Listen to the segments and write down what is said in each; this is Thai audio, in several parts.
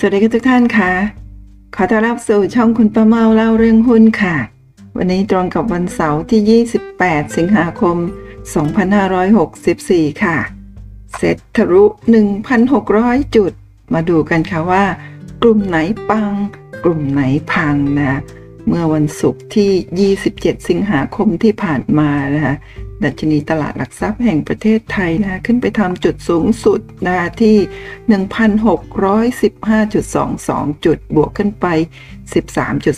สวัสดีทุกท่านค่ะ ขอต้อนรับสู่ช่องคุณป้าเมาเล่าเรื่องหุ้นค่ะ วันนี้ตรงกับวันเสาร์ที่ 28 สิงหาคม 2564 ค่ะ เซ็ตทะลุ 1,600 จุด มาดูกันค่ะว่า กลุ่มไหนปัง กลุ่มไหนพังนะ เมื่อวันศุกร์ที่ 27 สิงหาคมที่ผ่านมานะคะ ดัชนีตลาดหลักทรัพย์แห่งประเทศไทยนะขึ้นไปทำจุดสูงสุดนะที่ 1,615.22 จุด บวกขึ้นไป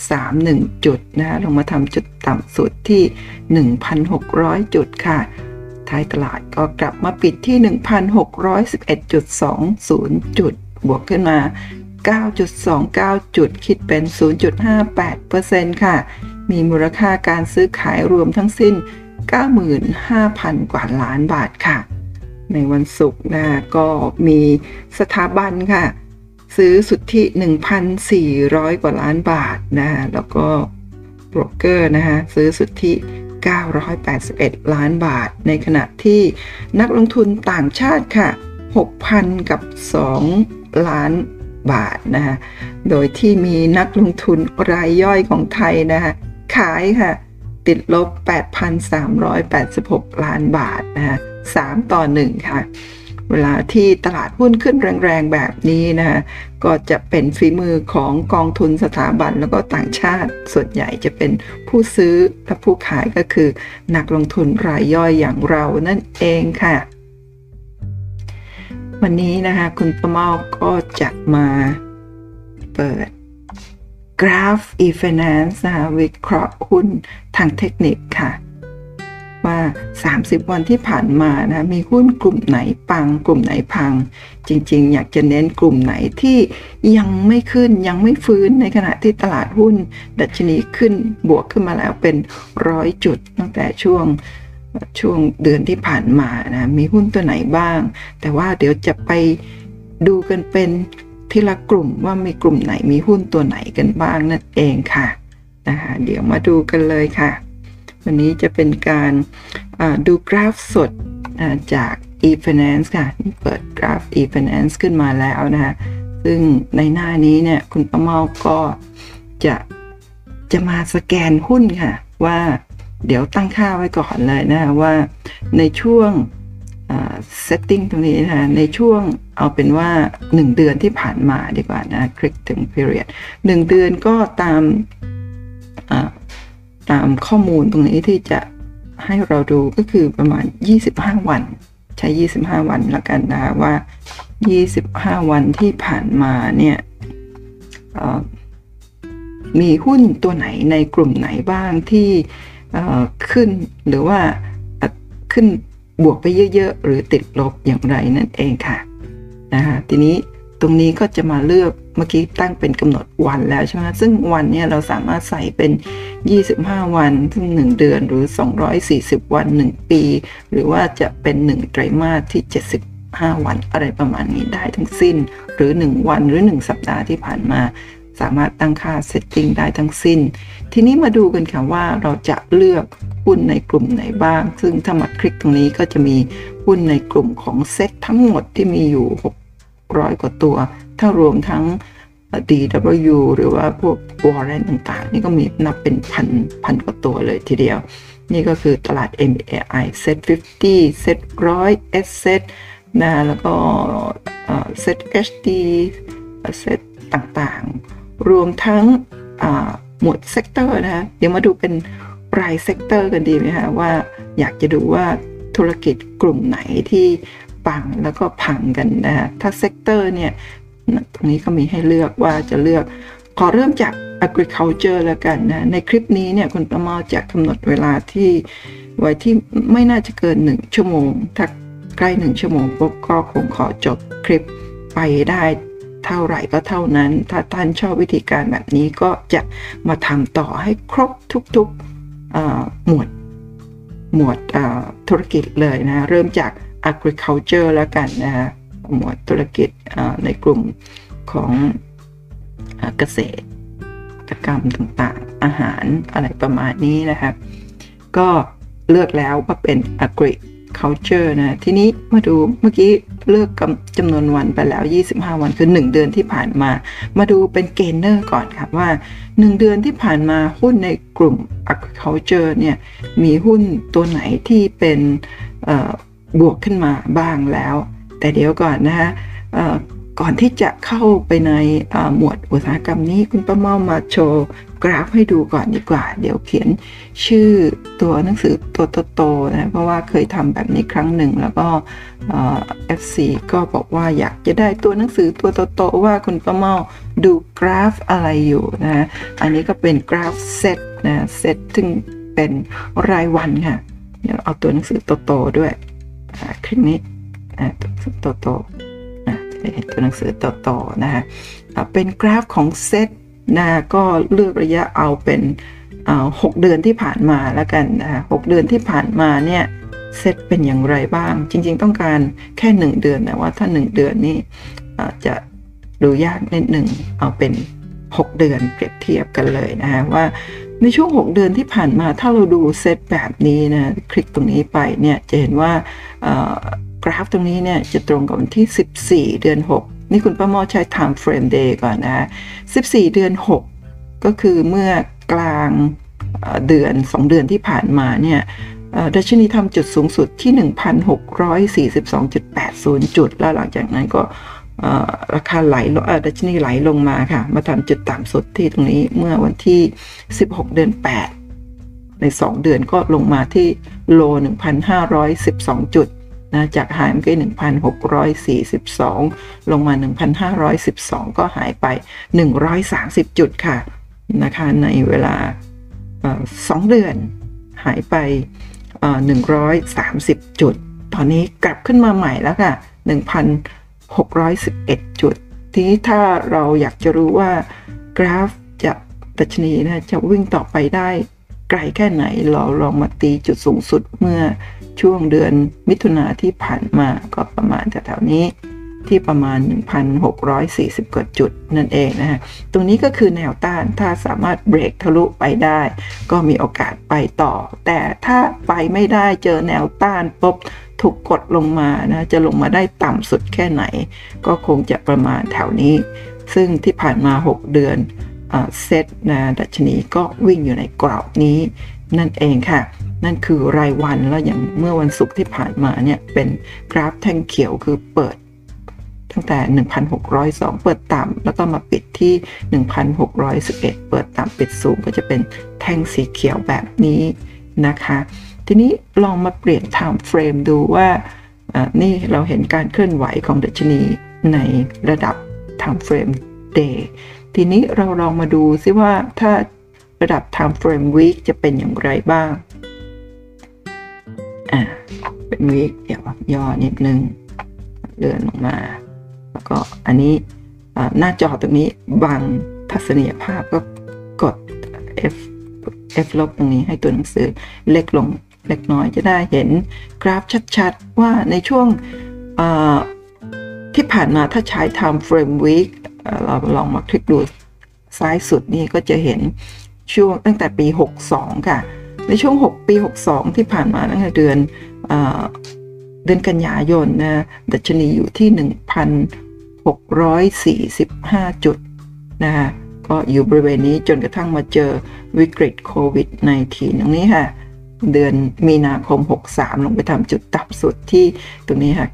13.31 จุดนะลงมาทำจุดต่ำสุดที่ 1,600 จุดค่ะท้ายตลาดก็กลับมาปิดที่ 1,611.20 จุด บวกขึ้นมา 9.29 จุด คิดเป็น 0.58%ค่ะ มีมูลค่าการซื้อขายรวมทั้งสิ้น 95,000 กว่าล้านบาทค่ะ ในวันศุกร์นะก็มีสถาบันค่ะ ซื้อสุทธิ 1,400 กว่าล้านบาทนะแล้วก็โบรกเกอร์นะคะซื้อสุทธิ 981 ล้านบาท ในขณะที่นักลงทุนต่างชาติค่ะ 6,000 กับ 2 ล้านบาทนะคะโดยที่มีนักลงทุนรายย่อยของไทยนะคะขายค่ะ ติดลบ 8,386 ล้านบาทนะคะ3ต่อ 1 ค่ะ เวลาที่ตลาดหุ้นขึ้นแรงๆ แบบนี้นะคะก็จะเป็นฝีมือของกองทุนสถาบันแล้วก็ต่างชาติ ส่วนใหญ่จะเป็นผู้ซื้อและผู้ขายก็คือ นักลงทุนรายย่อยอย่างเรานั่นเองค่ะ วันนี้นะคะคุณประเมาก็จะมาเปิด กราฟ e-finance นะคะวิเคราะห์หุ้นทางเทคนิคค่ะ ว่า 30 วันที่ผ่านมานะมีหุ้นกลุ่มไหนปัง กลุ่มไหนพัง จริง ๆ อยากจะเน้นกลุ่มไหนที่ยังไม่ขึ้นยังไม่ฟื้นในขณะที่ตลาดหุ้น ดัชนีขึ้นบวกขึ้นมาแล้วเป็นร้อยจุด ตั้งแต่ช่วงช่วงเดือนที่ผ่านมานะมีหุ้นตัวไหนบ้าง แต่ว่าเดี๋ยวจะไปดูกันเป็น ทีละกลุ่มว่ามีกลุ่มไหนมีหุ้นตัวไหนกันบ้างนั่นเองค่ะนะคะเดี๋ยวมาดูกันเลยค่ะ วันนี้จะเป็นการดูกราฟสดจาก e-finance ค่ะเปิดกราฟ e-finance ขึ้นมาแล้วนะคะซึ่งในหน้านี้เนี่ยคุณประเมาก็จะจะมาสแกนหุ้นค่ะ ว่าเดี๋ยวตั้งค่าไว้ก่อนเลยนะว่าในช่วง setting ตรงนี้นะในช่วงเอาเป็นว่า 1 เดือนที่ผ่านมาดีกว่านะคลิกถึง period 1 เดือนก็ตามตามข้อมูลตรงนี้ที่จะให้เราดูก็คือประมาณ 25 วัน ใช้ 25 วันละกันนะว่า 25 วันที่ผ่านมาเนี่ยมีหุ้นตัวไหนในกลุ่มไหนบ้างที่ขึ้นหรือว่าขึ้น บวกไปเยอะๆ หรือติดลบอย่างไรนั่นเองค่ะนะคะทีนี้ตรงนี้ก็จะมาเลือกเมื่อกี้ตั้งเป็นกำหนดวันแล้วใช่ไหมซึ่งวันเนี่ยเราสามารถใส่เป็น 25 วันซึ่ง 1 เดือนหรือ 240 วัน 1 ปี หรือว่าจะเป็น 1 ไตรมาสที่ 75 วันอะไรประมาณนี้ได้ทั้งสิ้น หรือ 1 วันหรือ 1 สัปดาห์ที่ผ่านมา สามารถตั้งค่าเซตติ้งได้ทั้งสิ้น ทีนี้มาดูกันค่ะว่าเราจะเลือกหุ้นในกลุ่มไหนบ้าง ซึ่งถ้ามาคลิกตรงนี้ก็จะมีหุ้นในกลุ่มของเซตทั้งหมดที่มีอยู่ 600 กว่าตัว ถ้ารวมทั้ง DW หรือว่าพวกวอร์เรนต่างๆ นี่ก็มีนับเป็นพันพันกว่าตัวเลยทีเดียว นี่ก็คือตลาด MAI Set 50 Set 100 S Set นะแล้วก็เซต HD เซตต่างๆ รวมทั้งหมวด sector นะคะเดี๋ยวมาดูเป็นราย sector กันดีไหมคะว่าอยากจะดูว่าธุรกิจกลุ่มไหนที่ปังแล้วก็พังกันนะคะถ้า sector เนี่ยตรงนี้ก็มีให้เลือกว่าจะเลือก ขอเริ่มจาก agriculture แล้วกันนะ ในคลิปนี้เนี่ยคุณป้าเมาจะกำหนดเวลาที่ไว้ที่ไม่น่าจะเกิน 1 ชั่วโมง ถ้าใกล้ 1 ชั่วโมงปุ๊บก็คงขอจบคลิปไปได้ เท่าไหร่ก็เท่านั้น ถ้าท่านชอบวิธีการแบบนี้ก็จะมาทำต่อให้ครบทุกๆหมวดหมวดธุรกิจเลยนะเริ่มจาก agriculture แล้วกันนะหมวดธุรกิจในกลุ่มของเกษตรกรรมต่างๆ อาหารอะไรประมาณนี้นะครับ ก็เลือกแล้วว่าเป็น agri culture นะ ทีนี้มาดูเมื่อกี้เลือกจำนวนวันไปแล้ว 25 วันคือ 1 เดือนที่ผ่านมา มาดูเป็นเกณฑ์เนอร์ก่อนครับว่า 1 เดือนที่ผ่านมาหุ้นในกลุ่ม agriculture เนี่ยมีหุ้นตัวไหนที่เป็นบวกขึ้นมาบ้างแล้ว แต่เดี๋ยวก่อนนะคะ ก่อนที่จะเข้าไปในหมวดอุตสาหกรรมนี้คุณป้าเมามาโชว์กราฟให้ดูก่อนดีกว่า เดี๋ยวเขียนชื่อตัวหนังสือตัวโตๆนะเพราะว่าเคยทำแบบนี้ครั้งหนึ่งแล้วก็ FC ก็บอกว่าอยากจะได้ตัวหนังสือตัวโตๆว่าคุณป้าเมาดูกราฟอะไรอยู่นะอันนี้ก็เป็นกราฟเซตนะเซตซึ่งเป็นรายวันค่ะเดี๋ยวเอาตัวหนังสือโตๆด้วยคลิปนี้ตัวโตๆ ตัวหนังสือโตๆนะฮะเป็นกราฟของเซตนะก็เลือกระยะเอาเป็นหกเดือนที่ผ่านมาแล้วกันนะหกเดือนที่ผ่านมาเนี่ยเซตเป็นอย่างไรบ้าง จริง ๆ ต้องการแค่หนึ่งเดือนแต่ว่าถ้าหนึ่งเดือนนี่จะดูยากนิดหนึ่งเอาเป็น 6 เดือนเปรียบเทียบกันเลยนะฮะว่าในช่วง 6 เดือนที่ผ่านมาถ้าเราดูเซตแบบนี้นะคลิกตรงนี้ไปเนี่ยจะเห็นว่า กราฟตรงนี้เนี่ยจะตรงกับวันที่ 14 เดือน 6 นี่คุณป้าหมอใช้ time frame day ก่อนนะ 14 เดือน 6 ก็คือเมื่อกลางเดือน 2 เดือนที่ผ่านมาเนี่ยดัชนีทำจุดสูงสุดที่ 1,642.80 จุด แล้วหลังจากนั้นก็ราคาไหลดัชนีไหลลงมาค่ะ มาทำจุดต่ำสุดที่ตรงนี้เมื่อวันที่ 16 เดือน 8 ใน 2 เดือนก็ลงมาที่โล 1,512 จุด นะจากหายเมื่อกี้1,642 ลงมา 1,512 ก็หายไป 130 จุดค่ะนะคะในเวลาสองเดือนหายไป 130 จุด ตอนนี้กลับขึ้นมาใหม่แล้วค่ะ 1,611 จุด ทีนี้ถ้าเราอยากจะรู้ว่ากราฟจะดัชนีนะจะวิ่งต่อไปได้ ไกลแค่ไหนเราลองมาตีจุดสูงสุดเมื่อช่วงเดือนมิถุนาที่ผ่านมาก็ประมาณแถวๆนี้ที่ประมาณ 1,640 กว่าจุดนั่นเองนะฮะ ตรงนี้ก็คือแนวต้าน ถ้าสามารถเบรกทะลุไปได้ ก็มีโอกาสไปต่อ แต่ถ้าไปไม่ได้เจอแนวต้านปุ๊บถูกกดลงมานะ จะลงมาได้ต่ำสุดแค่ไหน ก็คงจะประมาณแถวนี้ ซึ่งที่ผ่านมา 6 เดือน เซตนะดัชนีก็วิ่งอยู่ในกรอบนี้นั่นเองค่ะ นั่นคือรายวันแล้วอย่างเมื่อวันศุกร์ที่ผ่านมาเนี่ยเป็นกราฟแท่งเขียวคือเปิดตั้งแต่ 1,602 เปิดต่ำแล้วก็มาปิดที่ 1,611 เปิดต่ำปิดสูงก็จะเป็นแท่งสีเขียวแบบนี้นะคะ ทีนี้ลองมาเปลี่ยน time frame ดูว่า นี่เราเห็นการเคลื่อนไหวของดัชนีในระดับ time frame day ทีนี้เราลองมาดูซิว่าถ้าระดับ time frame week จะเป็นอย่างไรบ้าง อ่า เป็น week เดี๋ยวย่อนิดนึง เลื่อนลงมา แล้วก็อันนี้หน้าจอตรงนี้บังทัศนียภาพก็กด F F ลบตรงนี้ให้ตัวหนังสือเล็กลงเล็กน้อยจะได้เห็นกราฟชัดๆ ว่าในช่วงที่ผ่านมาถ้าใช้ time frame week เราลองมาคลิกดูซ้ายสุดนี่ก็จะเห็นช่วงตั้งแต่ปี 62 ค่ะ ในช่วง 6 ปี 62 ที่ผ่านมาตั้งแต่เดือนเดือนกันยายนนะดัชนีอยู่ที่ 1,645 จุดนะคะก็อยู่บริเวณนี้จนกระทั่งมาเจอวิกฤตโควิด -19 ตรงนี้ค่ะ เดือนมีนาคม 63 ลงไปทำจุดต่ำสุดที่ตรงนี้ค่ะ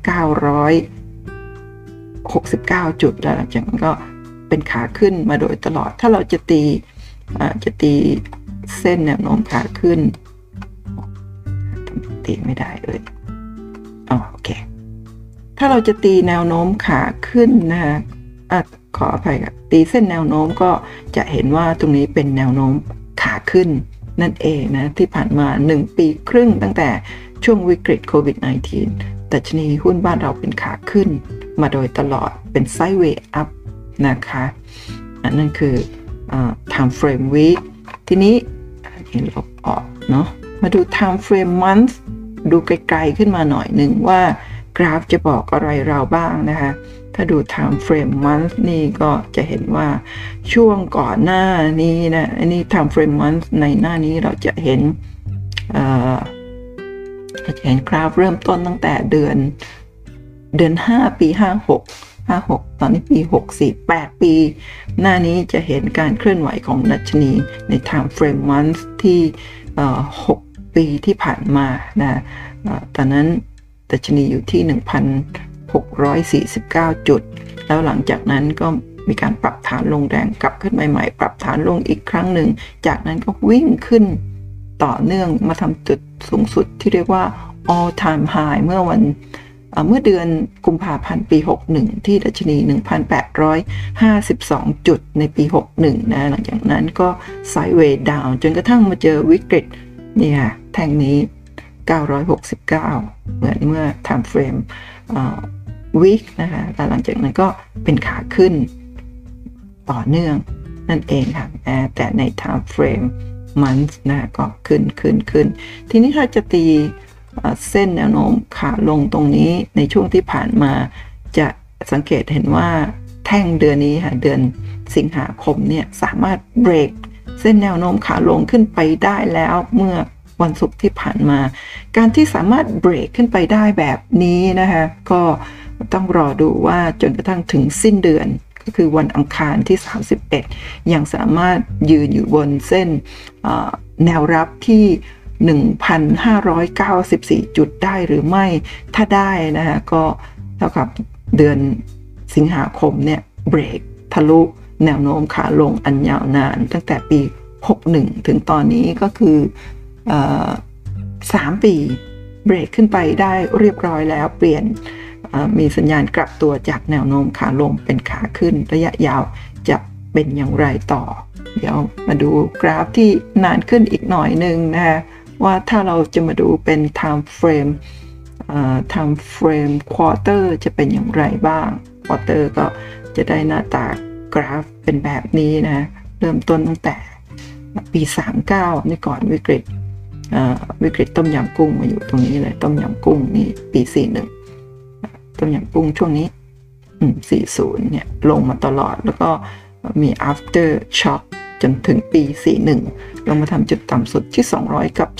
69 จุด แล้วหลังจากนั้นก็เป็นขาขึ้นมาโดยตลอด ถ้าเราจะตีจะตีเส้นแนวโน้มขาขึ้นตีไม่ได้เลยอ๋อโอเค ถ้าเราจะตีแนวโน้มขาขึ้นนะฮะขออภัยครับตีเส้นแนวโน้มก็จะเห็นว่าตรงนี้เป็นแนวโน้มขาขึ้นนั่นเองนะ ที่ผ่านมา 1 ปีครึ่งตั้งแต่ช่วงวิกฤตโควิด -19 แต่ชนีหุ้นบ้านเราเป็นขาขึ้น มาโดยตลอดเป็นไซด์เวย์อัพนะคะอันนั่นคือ time frame week ทีนี้อันนี้ลบออกเนาะมาดู time frame month ดูไกลๆขึ้นมาหน่อยหนึ่งว่ากราฟจะบอกอะไรเราบ้างนะคะ ถ้าดู time frame month นี่ก็จะเห็นว่าช่วงก่อนหน้านี้นะอันนี้ time frame month ในหน้านี้เราจะเห็นเราจะเห็นกราฟเริ่มต้นตั้งแต่เดือน เดือน 5 ปี 56 56 ตอนนี้ปี 64 8 ปี หน้านี้จะเห็นการเคลื่อนไหวของดัชนีใน time frame month ที่ 6 ปีที่ผ่านมานะตอนนั้นดัชนีอยู่ที่ 1,649 จุด แล้วหลังจากนั้นก็มีการปรับฐานลงแรงกลับขึ้นใหม่ๆ ปรับฐานลงอีกครั้งหนึ่ง จากนั้นก็วิ่งขึ้นต่อเนื่องมาทำจุดสูงสุดที่เรียกว่า all time high เมื่อวัน เมื่อเดือนกุมภาพันธ์ปี 61 ที่ดัชนี 1,852 จุดในปี 61 นะหลังจากนั้นก็ไซด์เวย์ดาวจนกระทั่งมาเจอวิกฤตเนี่ค่ะแท่งนี้ 969 เหมือนเมื่อ time frame วิกนะคะแต่หลังจากนั้นก็เป็นขาขึ้นต่อเนื่องนั่นเองค่ะแต่ใน time frame month นะก็ขึ้นขึ้นขึ้น ทีนี้ถ้าจะตี เส้นแนวโน้มขาลงตรงนี้ในช่วงที่ผ่านมาจะสังเกตเห็นว่าแท่งเดือนนี้ค่ะเดือนสิงหาคมเนี่ยสามารถเบรกเส้นแนวโน้มขาลงขึ้นไปได้แล้วเมื่อวันศุกร์ที่ผ่านมา การที่สามารถเบรกขึ้นไปได้แบบนี้นะคะก็ต้องรอดูว่าจนกระทั่งถึงสิ้นเดือนก็คือวันอังคารที่ 31 ยังสามารถยืนอยู่บนเส้นแนวรับที่ 1,594 จุดได้หรือไม่ ถ้าได้นะฮะก็เท่ากับเดือนสิงหาคมเนี่ยเบรกทะลุแนวโน้มขาลงอันยาวนาน ตั้งแต่ปี 61 ถึงตอนนี้ก็คืออ3 ปีเบรกขึ้นไปได้เรียบร้อยแล้วเปลี่ยนมีสัญญาณกลับตัวจากแนวโน้มขาลงเป็นขาขึ้น ระยะยาวจะเป็นอย่างไรต่อ เดี๋ยวมาดูกราฟที่นานขึ้นอีกหน่อยหนึ่งนะ ว่าถ้าเราจะมาดูเป็น time frame time frame quarter จะเป็นอย่างไรบ้าง quarter ก็จะได้หน้าตากราฟเป็นแบบนี้นะเริ่มต้นตั้งแต่ปี 39 นี่ก่อนวิกฤตวิกฤตต้มยำกุ้งมาอยู่ตรงนี้เลย ต้มยำกุ้งนี่ปี 41 ต้มยำกุ้งช่วงนี้40 เนี่ย ลงมาตลอดแล้วก็มี after shock จนถึงปี 41 ลงมาทำจุดต่ำสุดที่ 200 กับ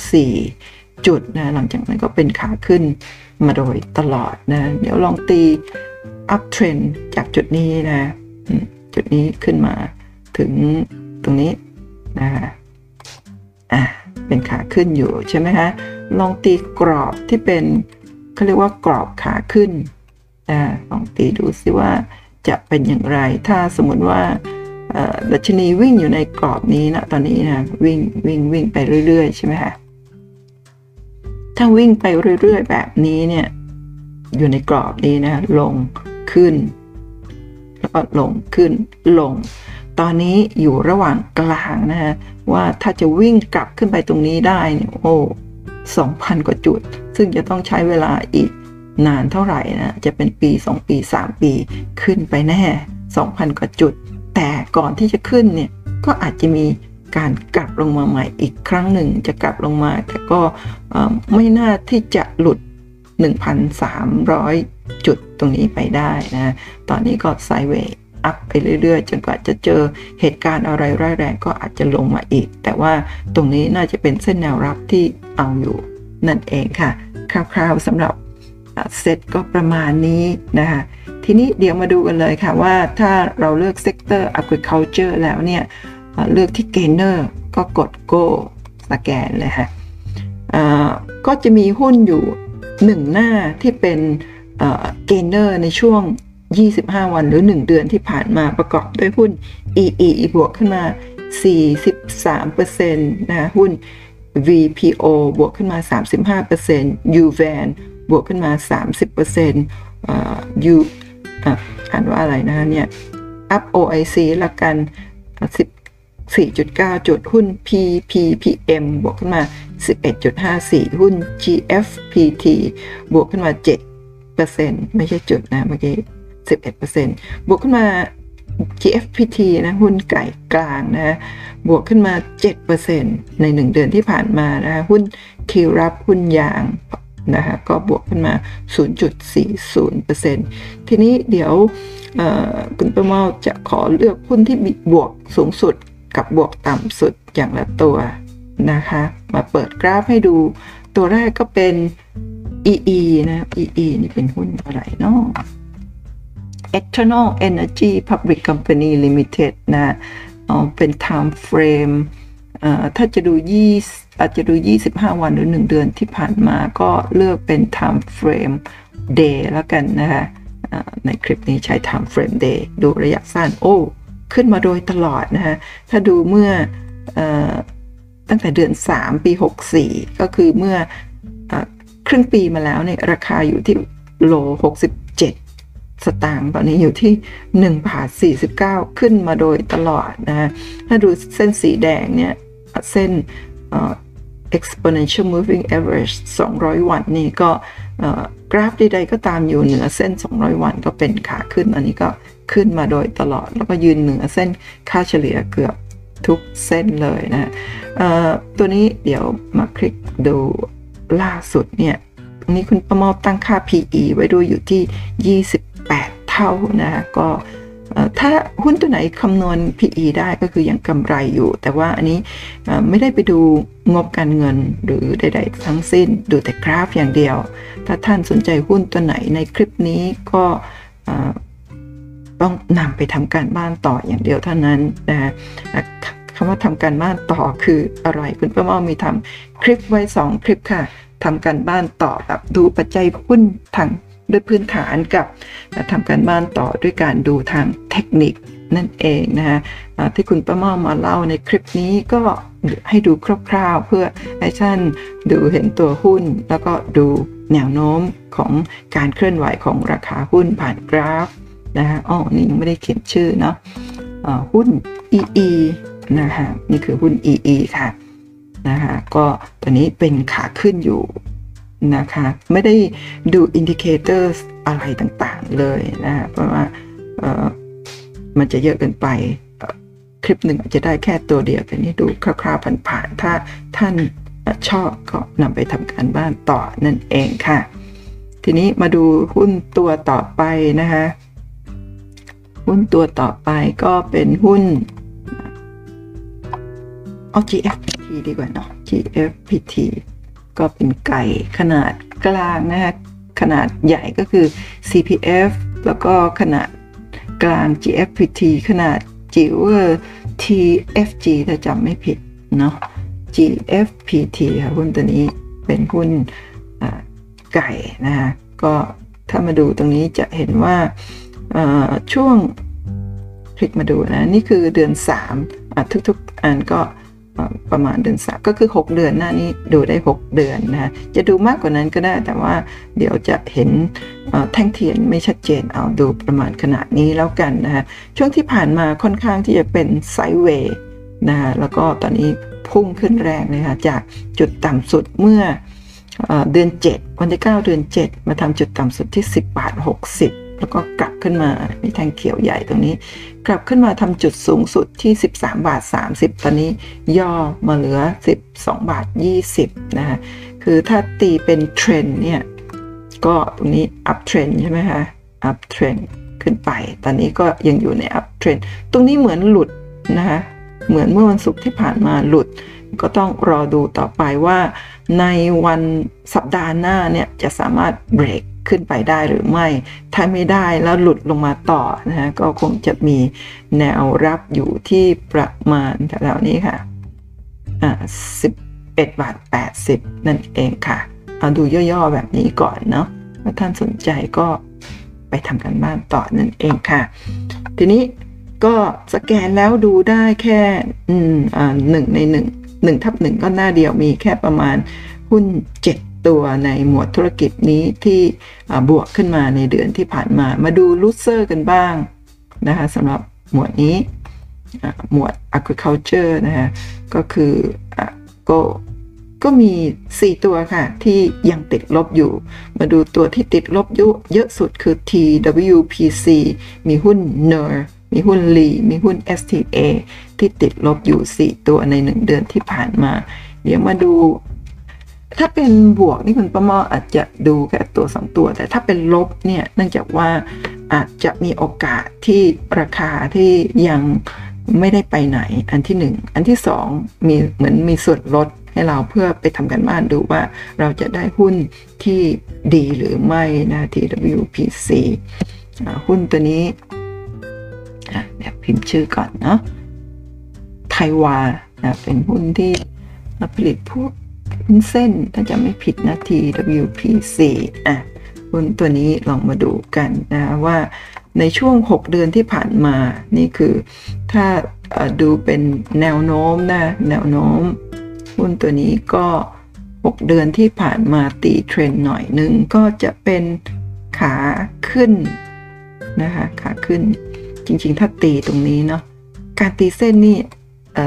4 จุดนะหลังจากนั้นก็เป็นขาขึ้นมาโดยตลอดนะเดี๋ยวลองตี up trend จากจุดนี้นะจุดนี้ขึ้นมาถึงตรงนี้นะอะเป็นขาขึ้นอยู่ใช่ไหมฮะลองตีกรอบที่เป็นเขาเรียกว่ากรอบขาขึ้นนะลองตีดูซิว่าจะเป็นอย่างไร ถ้าสมมติว่า ดัชนีวิ่งอยู่ในกรอบนี้นะตอนนี้นะวิ่งวิ่งวิ่งไปเรื่อยๆใช่ไหมคะถ้าวิ่งไปเรื่อยๆ แบบนี้เนี่ยอยู่ในกรอบนี้นะลงขึ้น แล้วก็ลงขึ้นลง ตอนนี้อยู่ระหว่างกลางนะฮะว่าถ้าจะวิ่งกลับขึ้นไปตรงนี้ได้เนี่ยโอ้สองพันกว่าจุด ซึ่งจะต้องใช้เวลาอีกนานเท่าไหร่นะจะเป็นปี 2 ปี 3 ปีขึ้นไปแน่ 2,000 กว่าจุด แต่ก่อนที่จะขึ้นเนี่ยก็อาจจะมีการกลับลงมาใหม่อีกครั้งหนึ่งจะกลับลงมา แต่ก็ไม่น่าที่จะหลุด 1,300 จุดตรงนี้ไปได้นะตอนนี้ก็ไซเวย์อัพไปเรื่อยๆ จนกว่าจะเจอเหตุการณ์อะไรร้ายแรงก็อาจจะลงมาอีก แต่ว่าตรงนี้น่าจะเป็นเส้นแนวรับที่เอาอยู่นั่นเองค่ะ คร่าวๆสำหรับเซตก็ประมาณนี้นะคะ ทีนี้เดี๋ยวมาดูกันเลยค่ะว่าถ้าเราเลือก sector agriculture แล้วเนี่ยเลือกที่ gainer ก็กด go สแกนเลยค่ะก็จะมีหุ้นอยู่หนึ่งหน้าที่เป็น gainer ในช่วง 25 วันหรือ 1 เดือนที่ผ่านมาประกอบด้วยหุ้น EE บวกขึ้นมา 43%นะหุ้น VPO บวกขึ้นมา 35% UVAN บวกขึ้นมา 30% U อ่านว่าอะไรนะเนี่ย up OIC ละกัน 14.9 จุดหุ้น PPPM บวกขึ้นมา 11.54 หุ้น GFPT บวกขึ้นมา 7%ไม่ใช่จุดนะเมื่อกี้ 11%บวกขึ้นมา GFPT นะหุ้นไก่กลางนะบวกขึ้นมา 7%ใน 1 เดือนที่ผ่านมานะหุ้นคิวรับหุ้นยาง นะคะก็บวกขึ้นมา 0.40%ทีนี้เดี๋ยวคุณประเมาจะขอเลือกหุ้นที่บวกสูงสุดกับบวกต่ำสุดอย่างละตัวนะคะ มาเปิดกราฟให้ดู ตัวแรกก็เป็น EE นะ EE นี่เป็นหุ้นอะไรเนาะ Eternal Energy Public Company Limited นะ เป็น time frame ถ้าจะดูยี่ อาจจะดู 25 วันหรือ 1 เดือนที่ผ่านมาก็เลือกเป็น time frame day แล้วกันนะคะในคลิปนี้ใช้ time frame day ดูระยะสั้นโอ้ขึ้นมาโดยตลอดนะคะถ้าดูเมื่ออตั้งแต่เดือน 3 ปี 64 ก็คือเมื่ออครึ่งปีมาแล้วเนี่ยราคาอยู่ที่โล 67 สตางค์ตอนนี้อยู่ที่1บาท49 ขึ้นมาโดยตลอดนะถ้าดูเส้นสีแดงเนี่ยเส้น exponential moving average 200 วันนี่ก็กราฟใดๆก็ตามอยู่เหนือเส้น 200 วันก็เป็นขาขึ้น อันนี้ก็ขึ้นมาโดยตลอด แล้วก็ยืนเหนือเส้นค่าเฉลี่ยเกือบทุกเส้นเลยนะตัวนี้เดี๋ยวมาคลิกดูล่าสุดเนี่ยนี้คุณประมอตั้งค่า PE ไว้ด้วยอยู่ที่ 28 เท่านะก็ ถ้าหุ้นตัวไหนคำนวณ PE ได้ก็คือยังกำไรอยู่ แต่ว่าอันนี้ไม่ได้ไปดูงบการเงินหรือใดๆทั้งสิ้น ดูแต่กราฟอย่างเดียว ถ้าท่านสนใจหุ้นตัวไหนในคลิปนี้ก็ต้องนำไปทำการบ้านต่ออย่างเดียวเท่านั้นนะคำว่าทำการบ้านต่อคืออะไรคุณป้าเมามีทำคลิปไว้ 2 คลิปค่ะทำการบ้านต่อแบบดูปัจจัยหุ้นทาง ด้วยพื้นฐานกับทำการบ้านต่อด้วยการดูทางเทคนิคนั่นเองนะฮะที่คุณป้าม่อมาเล่าในคลิปนี้ก็ให้ดูคร่าวๆ เพื่อให้ท่านดูเห็นตัวหุ้น แล้วก็ดูแนวโน้มของการเคลื่อนไหวของราคาหุ้นผ่านกราฟนะฮะอ๋อนี่ยังไม่ได้เขียนชื่อเนาะหุ้น EE นะฮะนี่คือหุ้น EE ค่ะนะคะก็ตอนนี้เป็นขาขึ้นอยู่ นะคะ ไม่ได้ดู indicator อะไรต่างๆเลยนะ เพราะว่ามันจะเยอะเกินไป คลิปหนึ่งอาจจะได้แค่ตัวเดียว แต่นี้ดูคร่าวๆผ่านๆถ้าท่านชอบก็นำไปทำการบ้านต่อนั่นเองค่ะ ทีนี้มาดูหุ้นตัวต่อไปนะคะหุ้นตัวต่อไปก็เป็นหุ้นเอา GFPT ดีกว่าเนาะ GFPT ก็เป็นไก่ขนาดกลางนะฮะขนาดใหญ่ก็คือ CPF แล้วก็ขนาดกลาง GFPT ขนาดจิ๋ว TFG ถ้าจำไม่ผิดเนาะ GFPT ค่ะหุ้นตัวนี้เป็นหุ้นไก่นะฮะก็ถ้ามาดูตรงนี้จะเห็นว่าช่วงคลิกมาดูนะ นี่คือเดือน3ทุกๆอันก็ ประมาณเดือนสามก็คือ 6 เดือนหน้านี้ดูได้ 6 เดือนนะจะดูมากกว่านั้นก็ได้แต่ว่าเดี๋ยวจะเห็นแท่งเทียนไม่ชัดเจนเอาดูประมาณขนาดนี้แล้วกันนะฮะช่วงที่ผ่านมาค่อนข้างที่จะเป็นไซด์เวย์นะแล้วก็ตอนนี้พุ่งขึ้นแรงเลยค่ะจากจุดต่ำสุดเมื่อเดือน 7 วันที่ 9 เดือน 7 มาทำจุดต่ำสุดที่ 10บาท60 แล้วก็กลับขึ้นมามีแท่งเขียวใหญ่ตรงนี้ กลับขึ้นมาทำจุดสูงสุดที่ 13 บาท 30 ตอนนี้ย่อมาเหลือ 12 บาท 20 นะฮะคือถ้าตีเป็นเทรนเนี่ย ก็ตรงนี้ up trend ใช่ไหมคะ up trend ขึ้นไป ตอนนี้ก็ยังอยู่ใน up trend ตรงนี้เหมือนหลุดนะคะเหมือนเมื่อวันศุกร์ที่ผ่านมาหลุด ก็ต้องรอดูต่อไปว่าในวันสัปดาห์หน้าเนี่ยจะสามารถเบรก ขึ้นไปได้หรือไม่ ถ้าไม่ได้แล้วหลุดลงมาต่อนะฮะก็คงจะมีแนวรับอยู่ที่ประมาณแถวๆนี้ค่ะอ่าสิบเอ็ดบาทแปดสิบนั่นเองค่ะ เอาดูย่อๆแบบนี้ก่อนเนาะถ้าท่านสนใจก็ไปทำกันบ้านต่อนั่นเองค่ะ ทีนี้ก็สแกนแล้วดูได้แค่อืมอ่าหนึ่งในหนึ่งหนึ่งทับหนึ่งก็หน้าเดียวมีแค่ประมาณหุ้นเจ็ด ตัวในหมวดธุรกิจนี้ที่บวกขึ้นมาในเดือนที่ผ่านมา มาดูลูเซอร์กันบ้างนะคะสำหรับหมวดนี้หมวด agriculture นะคะก็คือก็ก็มี 4 ตัวค่ะ ที่ยังติดลบอยู่ มาดูตัวที่ติดลบยุเยอะสุดคือ TWPC มีหุ้น NER มีหุ้น Lee มีหุ้น STA ที่ติดลบอยู่ 4 ตัวใน 1 เดือนที่ผ่านมา เดี๋ยวมาดู ถ้าเป็นบวกนี่คุณประมออาจจะดูแค่ตัวสองตัว แต่ถ้าเป็นลบเนี่ยเนื่องจากว่าอาจจะมีโอกาสที่ราคาที่ยังไม่ได้ไปไหนอันที่หนึ่งอันที่สองมีเหมือนมีส่วนลดให้เราเพื่อไปทำกันบ้านดูว่าเราจะได้หุ้นที่ดีหรือไม่นะ TWPC หุ้นตัวนี้เดี๋ยวพิมพ์ชื่อก่อนเนาะไทวานะเป็นหุ้นที่ผลิตพวก หุ้นเส้นถ้าจะไม่ผิดนะ TWPC อะหุ้นตัวนี้ลองมาดูกันนะว่าในช่วง 6 เดือนที่ผ่านมา นี่คือถ้าดูเป็นแนวโน้มนะ แนวโน้ม หุ้นตัวนี้ก็ 6 เดือนที่ผ่านมาตีเทรนหน่อยนึง ก็จะเป็นขาขึ้นนะคะขาขึ้นจริงๆ ถ้าตีตรงนี้เนาะการตีเส้นนี่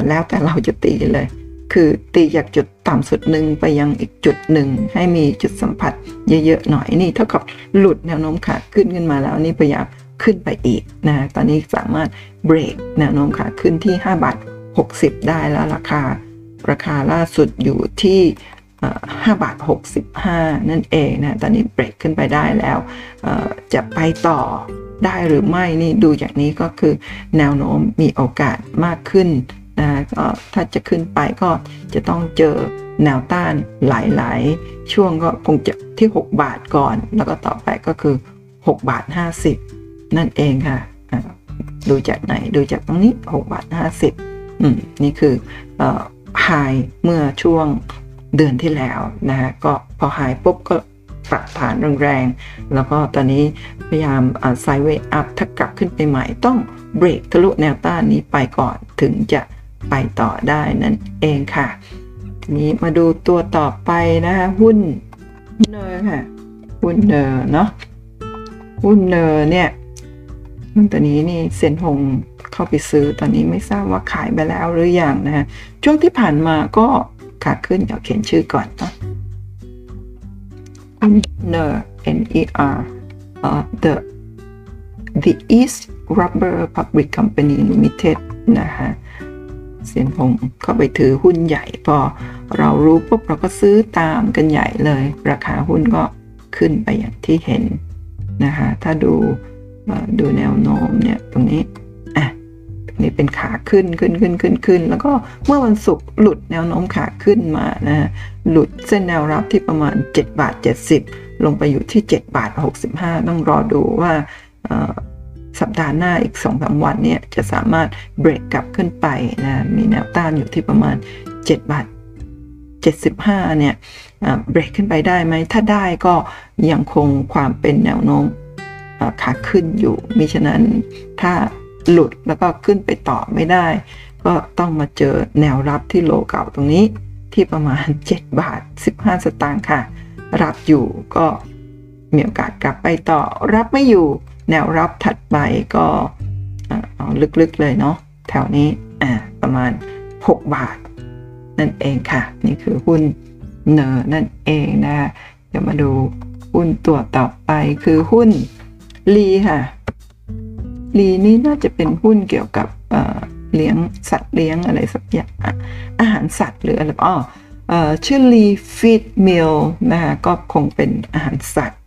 แล้วแต่เราจะตีเลย คือตีจากจุดต่ำสุดหนึ่งไปยังอีกจุดหนึ่งให้มีจุดสัมผัสเยอะๆหน่อยนี่เท่ากับหลุดแนวโน้มขาขึ้นขึ้นมาแล้วนี่พยายามขึ้นไปอีกนะตอนนี้สามารถเบรกแนวโน้มขาขึ้นที่ 5 บาท 60 ได้แล้วราคา ราคาล่าสุดอยู่ที่5บาท 65 นั่นเองนะ ตอนนี้เบรกขึ้นไปได้แล้ว จะไปต่อได้หรือไม่นี่ดูอย่างนี้ก็คือแนวโน้มมีโอกาสมากขึ้น นะก็ถ้าจะขึ้นไปก็จะต้องเจอแนวต้านหลายๆ ช่วงก็คงจะที่ 6 บาทก่อน แล้วก็ต่อไปก็คือ 6 บาท 50 นั่นเองค่ะดูจากไหนดูจากตรงนี้ 6 บาท 50อืมนี่คือไฮเมื่อช่วงเดือนที่แล้วนะฮะก็พอไฮปุ๊บก็ปรับฐานแรงๆ แล้วก็ตอนนี้พยายาม sideway up ถ้ากลับขึ้นไปใหม่ต้องเบรกทะลุแนวต้านนี้ไปก่อนถึงจะ ไปต่อได้นั่นเองค่ะ ทีนี้มาดูตัวต่อไปนะคะหุ้น NER ค่ะหุ้น NER เนาะหุ้น NER เนี่ยหุ้นตัวนี้นี่เซียนฮงเข้าไปซื้อตอนนี้ไม่ทราบว่าขายไปแล้วหรืออยังนะฮะช่วงที่ผ่านมาก็ขาขึ้นเดี๋ยวเขียนชื่อก่อนนะ NER N E R uh, the the East Rubber Public Company Limited นะฮะ เสียนพงเข้าไปถือหุ้นใหญ่พอเรารู้ปุ๊บเราก็ซื้อตามกันใหญ่เลย ราคาหุ้นก็ขึ้นไปอย่างที่เห็นนะคะถ้าดูดูแนวโน้มเนี่ยตรงนี้อะนี่เป็นขาขึ้นขึ้นขึ้นขึ้นขึ้น แล้วก็เมื่อวันศุกร์หลุดแนวโน้มขาขึ้นมานะหลุดเส้นแนวรับที่ประมาณ7บาท70 ลงไปอยู่ที่7บาท65 ต้องรอดูว่า สัปดาห์หน้าอีก2อสวันเนี่ยจะสามารถเบรกกลับขึ้นไปนะมีแนวต้านอยู่ที่ประมาณ 7 บาท 75 เนี่ยเบรกขึ้นไปได้ไหม ถ้าได้ก็ยังคงความเป็นแนวโน้มขาขึ้นอยู่ มิฉะนั้นถ้าหลุดแล้วก็ขึ้นไปต่อไม่ได้ ก็ต้องมาเจอแนวรับที่โลเก่าตรงนี้ที่ประมาณ 7 บาท 15 สตางค์ค่ะ รับอยู่ก็มีโอกาสกลับไปต่อรับไม่อยู่ แนวรับถัดไปก็เอาลึกๆเลยเนาะแถวนี้อ่าประมาณ 6 บาท นั่นเองค่ะ นี่คือหุ้นเนอร์นั่นเองนะเดี๋ยวมาดูหุ้นตัวต่อไปคือหุ้นลีค่ะลีนี่น่าจะเป็นหุ้นเกี่ยวกับเลี้ยงสัตว์เลี้ยงอะไรสักอย่างอาหารสัตว์หรืออะไรอ๋อชื่อ Lee Feed Mill นะคะก็คงเป็นอาหารสัตว์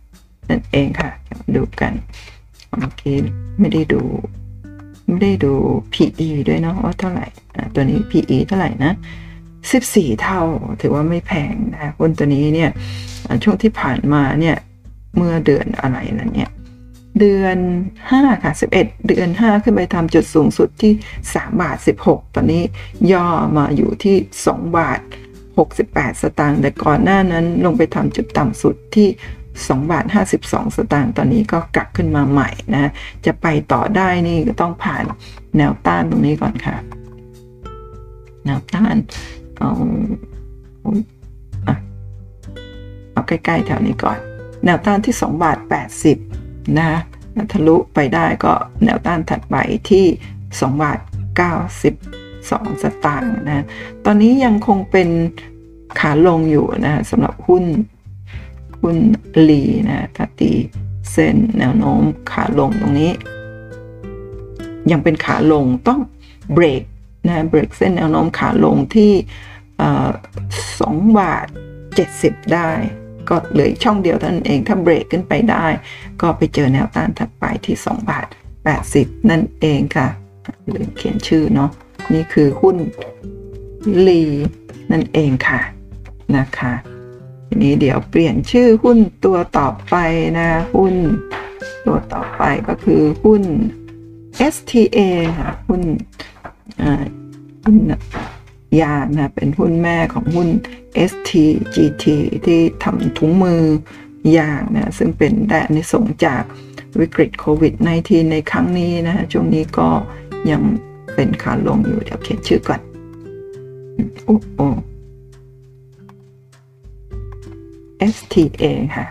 นั่นเองค่ะ ดูกัน เมื่อกี้ไม่ได้ดู ไม่ได้ดู PE ด้วยเนาะว่าเท่าไหร่ตัวนี้ PE เท่าไหร่นะ 14 เท่าถือว่าไม่แพงนะหุ้นตัวนี้เนี่ยช่วงที่ผ่านมาเนี่ยเมื่อเดือนอะไรนะเนี่ยเดือน 5 ค่ะ 11 เดือน 5 ขึ้นไปทำจุดสูงสุดที่ 3 บาท 16 ตอนนี้ย่อมาอยู่ที่ 2 บาท 68 สตางค์แต่ก่อนหน้านั้นลงไปทำจุดต่ำสุดที่ 2บาท52 สตางค์ตอนนี้ก็กลับขึ้นมาใหม่นะ จะไปต่อได้นี่ก็ต้องผ่านแนวต้านตรงนี้ก่อนค่ะ แนวต้านเอาเอาใกล้ๆแถวนี้ก่อน แนวต้านที่ 2 บาท 80 นะทะลุไปได้ก็แนวต้านถัดไปที่ 2 บาท 92 สตางค์นะ ตอนนี้ยังคงเป็นขาลงอยู่นะสำหรับหุ้น หุ้นลีนะถ้าตีเส้นแนวโน้มขาลงตรงนี้ ยังเป็นขาลงต้องเบรกนะเบรกเส้นแนวโน้มขาลงที่สองบาท70ได้ ก็เหลือช่องเดียวเท่านั้นเองถ้าเบรกขึ้นไปได้ ก็ไปเจอแนวต้านถัดไปที่2บาท80นั่นเองค่ะลืมเขียนชื่อเนาะนี่คือหุ้นลีนั่นเองค่ะนะคะ ทีนี้เดี๋ยวเปลี่ยนชื่อหุ้นตัวต่อไปนะ หุ้น ตัวต่อไปก็คือหุ้น STA ค่ะหุ้นหุ้นยานะเป็นหุ้นแม่ของหุ้น STGT ที่ทำถุงมือยางนะซึ่งเป็นแดนในสงจากวิกฤตโควิด -19 ในครั้งนี้นะฮะช่วงนี้ก็ยังเป็นขาลงอยู่เดี๋ยวเขียนชื่อก่อนโอ้โอ STA ค่ะ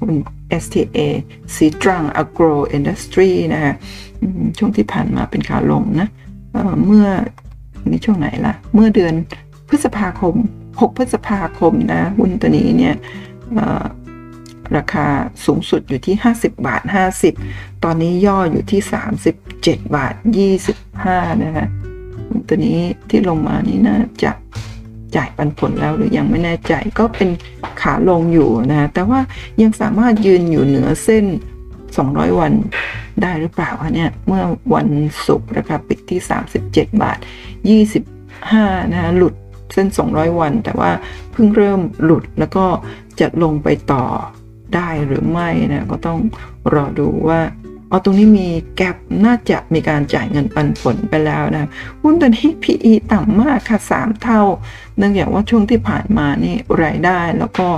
หุ้น STA ซีตรัง Agro Industry นะฮะช่วงที่ผ่านมาเป็นขาลงนะเมื่อนี่ช่วงไหนล่ะ เมื่อเดือนพฤษภาคม 6 พฤษภาคมนะหุ้นตัวนี้เนี่ยราคาสูงสุดอยู่ที่ 50 บาท 50 ตอนนี้ย่ออยู่ที่ 37 บาท 25 นะฮะตัวนี้ที่ลงมานี่นะจะ จ่ายปันผลแล้วหรือยังไม่แน่ใจก็เป็นขาลงอยู่นะแต่ว่ายังสามารถยืนอยู่เหนือเส้น 200 วันได้หรือเปล่าเนี่ยเมื่อวันศุกร์นะครับปิดที่ 37 บาท 25นะหลุดเส้น 200 วัน แต่ว่าเพิ่งเริ่มหลุดแล้วก็จะลงไปต่อได้หรือไม่นะก็ต้องรอดูว่า อ๋อตรงนี้มีแกลบน่าจะมีการจ่ายเงินปันผลไปแล้วนะหุ้นตัวนี้ PE ต่ำมากค่ะ 3 เท่า เนื่องจากว่าช่วงที่ผ่านมานี่รายได้แล้วก็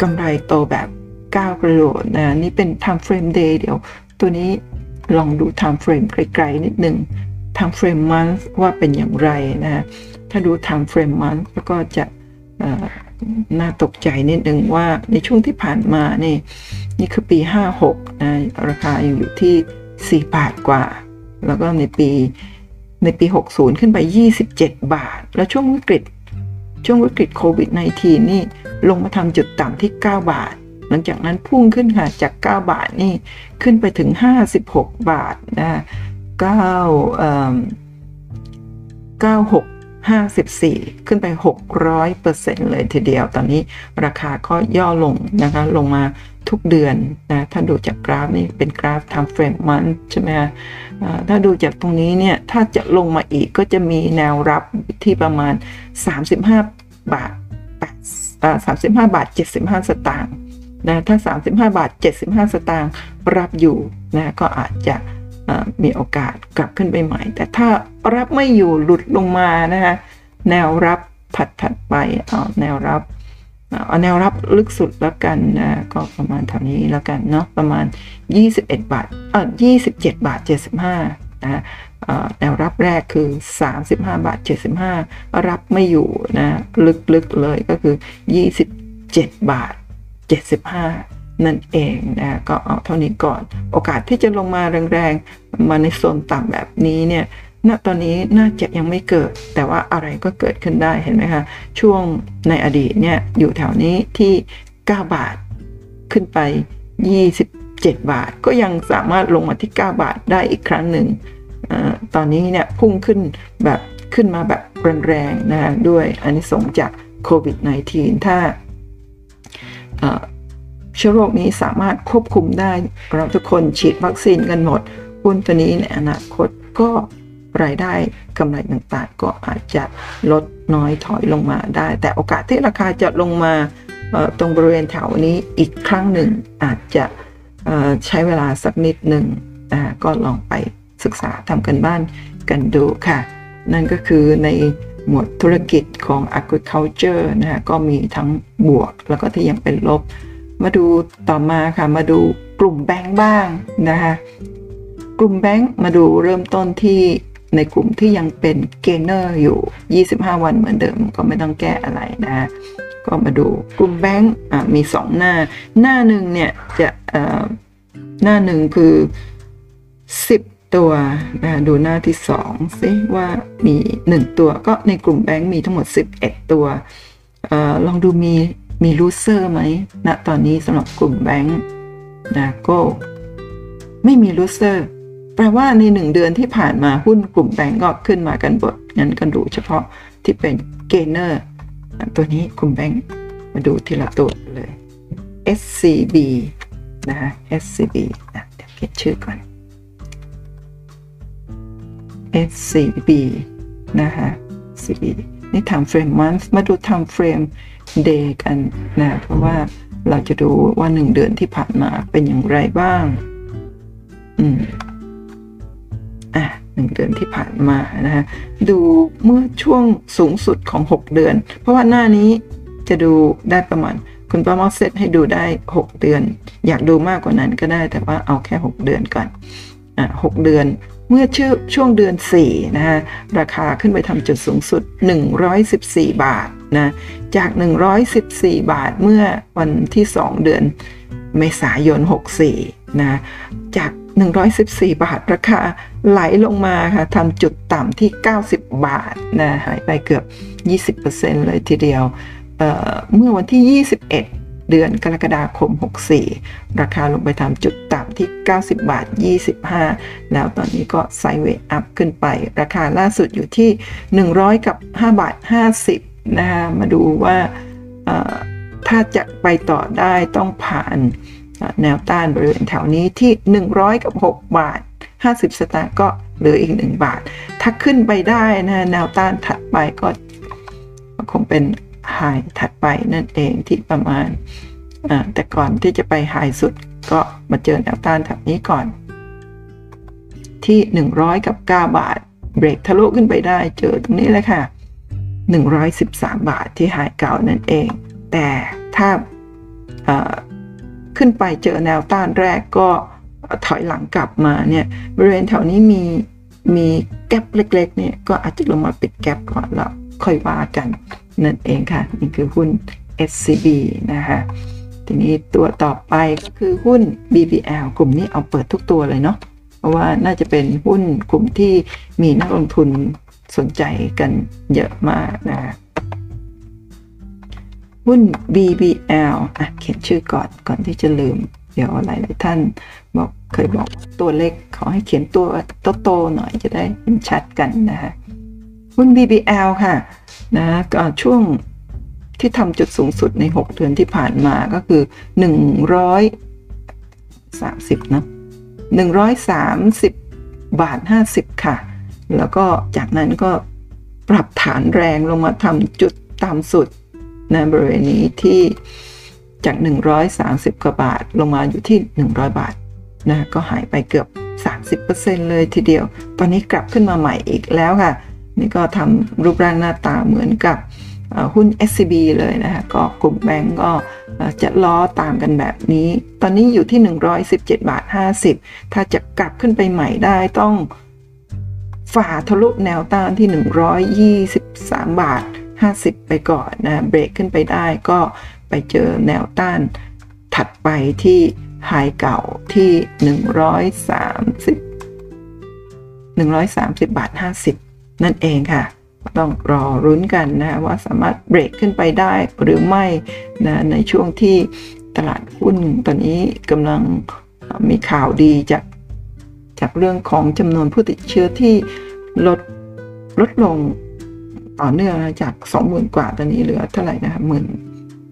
กำไรโตแบบก้าวกระโดดนะนี่เป็น time frame day เดี๋ยว ตัวนี้ลองดู time frame ไกลๆนิดนึง time frame month ว่าเป็นอย่างไรนะ ถ้าดู time frame month แล้วก็จะ น่าตกใจนิดนึงว่าในช่วงที่ผ่านมานี่นี่คือปี 56นะราคายังอยู่ที่ 4 บาทกว่า แล้วก็ในปีในปี 60 ขึ้นไป 27 บาท แล้วช่วงวิกฤต ช่วงวิกฤตโควิด -19 นี่ลงมาทำจุดต่ำที่ 9 บาท หลังจากนั้นพุ่งขึ้นค่ะจาก 9 บาทนี่ขึ้นไปถึง 56 บาทนะ9เอ่อ96 54 ขึ้นไป 600%เลยทีเดียว ตอนนี้ราคาก็ย่อลงนะคะ ลงมาทุกเดือนนะถ้าดูจากกราฟนี่เป็นกราฟ time frame month ใช่ไหมคะถ้าดูจากตรงนี้เนี่ย ถ้าจะลงมาอีกก็จะมีแนวรับที่ประมาณ 35 บาท35 บาท 75 สตางค์นะถ้า 35 บาท 75 สตางค์รับอยู่นะก็อาจจะ มีโอกาสกลับขึ้นไปใหม่ แต่ถ้ารับไม่อยู่หลุดลงมานะคะแนวรับถัดถัดไปเอาแนวรับเอาแนวรับลึกสุดแล้วกันนะก็ประมาณเท่านี้แล้วกันเนาะประมาณ 21 บาทเออ27 บาท 75นะแนวรับแรกคือ 35 บาท 75 รับไม่อยู่นะลึกๆเลยก็คือ 27 บาท 75 นั่นเองนะก็เอาเท่านี้ก่อนโอกาสที่จะลงมาแรงๆ มาในโซนต่ำแบบนี้เนี่ยณตอนนี้น่าจะยังไม่เกิด แต่ว่าอะไรก็เกิดขึ้นได้เห็นไหมคะ ช่วงในอดีตเนี่ยอยู่แถวนี้ที่ 9 บาทขึ้นไป 27 บาท ก็ยังสามารถลงมาที่ 9 บาทได้อีกครั้งหนึ่งอตอนนี้เนี่ยพุ่งขึ้นแบบขึ้นมาแบบแรงๆนะด้วยอันนี้สงจากโควิด -19 ถ้า เชื้อโรคนี้สามารถควบคุมได้ เราทุกคนฉีดวัคซีนกันหมดหุ้นตัวนี้ในอนาคตก็รายได้กำไรต่างๆ ก็อาจจะลดน้อยถอยลงมาได้ แต่โอกาสที่ราคาจะลงมาตรงบริเวณแถวนี้อีกครั้งหนึ่งอาจจะใช้เวลาสักนิดหนึ่งก็ลองไปศึกษาทำกันบ้านกันดูค่ะ นั่นก็คือในหมวดธุรกิจของ agriculture นะฮะก็มีทั้งบวกแล้วก็ที่ยังเป็นลบ มาดูต่อมาค่ะ มาดูกลุ่มแบงค์บ้างนะคะกลุ่มแบงค์มาดูเริ่มต้นที่ในกลุ่มที่ยังเป็น gainer อยู่ 25 วันเหมือนเดิมก็ไม่ต้องแก้อะไรนะ ก็มาดูกลุ่มแบงค์มี 2 หน้า หน้าหนึ่งเนี่ยจะหน้าหนึ่งคือ 10 ตัวนะดูหน้าที่2ซิว่ามี 1 ตัวก็ในกลุ่มแบงค์มีทั้งหมด 11 ตัวลองดูมี มี loser ไหมณนะตอนนี้สำหรับกลุ่มแบงค์นะก็ไม่มี loser แปลว่าในหนึ่งเดือนที่ผ่านมาหุ้นกลุ่มแบงก์ก็ขึ้นมากันหมดงั้นกันดูเฉพาะที่เป็น gainer ตัวนี้กลุ่มแบงก์มาดูทีละตัวเลย SCB นะฮะ SCB นะเดี๋ยวเขียนชื่อก่อน SCB นะฮะ SCB นี่ time frame month มาดู time frame day กันนะเพราะว่าเราจะดูว่าหนึ่งเดือนที่ผ่านมาเป็นอย่างไรบ้าง อืมอะหนึ่งเดือนที่ผ่านมานะฮะดูเมื่อช่วงสูงสุดของ 6 เดือน เพราะว่าหน้านี้จะดูได้ประมาณ คุณป้ามอสเซตให้ดูได้ 6 เดือน อยากดูมากกว่านั้นก็ได้แต่ว่าเอาแค่ 6 เดือนก่อนอะ6เดือนเมื่อชื่อช่วงเดือน4นะฮะราคาขึ้นไปทำจุดสูงสุด 114 บาท นะจาก 114 บาทเมื่อวันที่ 2 เดือนเมษายน 64 นะ จาก 114 บาทราคาไหลลงมาค่ะทำจุดต่ำที่ 90 บาทนะหายไปเกือบ 20%เลยทีเดียวเเมื่อวันที่ 21 เดือนกรกฎาคม 64 ราคาลงไปทำจุดต่ำที่ 90 บาท 25 แล้วตอนนี้ก็ไซเวย์อัพขึ้นไป ราคาล่าสุดอยู่ที่ 100 กับ 5 บาท 50 นะคะมาดูว่าถ้าจะไปต่อได้ต้องผ่านแนวต้านบริเวณแถวนี้ที่ 100 กับ 6 บาท 50 สตางค์ก็เหลืออีก 1 บาท ถ้าขึ้นไปได้นะแนวต้านถัดไปก็คงเป็นไฮถัดไปนั่นเองที่ประมาณ แต่ก่อนที่จะไปไฮสุดก็มาเจอแนวต้านแถวนี้ก่อน ที่ 100 กับ 9 บาท เบรกทะลุขึ้นไปได้เจอตรงนี้เลยค่ะ 113 บาทที่ไฮเก่านั่นเอง แต่ถ้าขึ้นไปเจอแนวต้านแรกก็ถอยหลังกลับมาเนี่ยบริเวณแถวนี้มีมีแกลบเล็กๆเนี่ยก็อาจจะลงมาปิดแกลบก่อนแล้วค่อยว่ากันนั่นเองค่ะ นี่คือหุ้น SCB นะคะทีนี้ตัวต่อไปก็คือหุ้น BBL กลุ่มนี้เอาเปิดทุกตัวเลยเนาะเพราะว่าน่าจะเป็นหุ้นกลุ่มที่มีนักลงทุน สนใจกันเยอะมากนะหุ้น BBL อะเขียนชื่อก่อนก่อนที่จะลืม เดี๋ยวหลายๆท่านบอกเคยบอกตัวเล็กขอให้เขียนตัวโตๆหน่อยจะได้เห็นชัดกันนะคะหุ้น BBL ค่ะนะก็ช่วงที่ทำจุดสูงสุดใน 6 เดือนที่ผ่านมาก็คือ 130นะ130 บาท 50 ค่ะ แล้วก็จากนั้นก็ปรับฐานแรงลงมาทำจุดต่ำสุดในบริเวณนี้ที่จาก 130 กว่าบาทลงมาอยู่ที่ 100 บาทนะก็หายไปเกือบ 30%เลยทีเดียว ตอนนี้กลับขึ้นมาใหม่อีกแล้วค่ะ นี่ก็ทำรูปร่างหน้าตาเหมือนกับหุ้น SCB เลยนะคะก็กลุ่มแบงก์ก็จะล้อตามกันแบบนี้ ตอนนี้อยู่ที่ 117 บาท 50 ถ้าจะกลับขึ้นไปใหม่ได้ต้อง ฝ่าทะลุแนวต้านที่ 123 บาท 50 ไปก่อนนะเบรกขึ้นไปได้ก็ไปเจอแนวต้านถัดไปที่ไฮเก่าที่ 130 130 บาท 50 นั่นเองค่ะ ต้องรอรุ้นกันนะว่าสามารถเบรกขึ้นไปได้หรือไม่นะในช่วงที่ตลาดหุ้นตอนนี้กำลังมีข่าวดีจาก จากเรื่องของจำนวนผู้ติดเชื้อที่ลดลดลงต่อเนื่องจากสองหมื่นกว่าตอนนี้เหลือเท่าไหร่นะคะหมื่น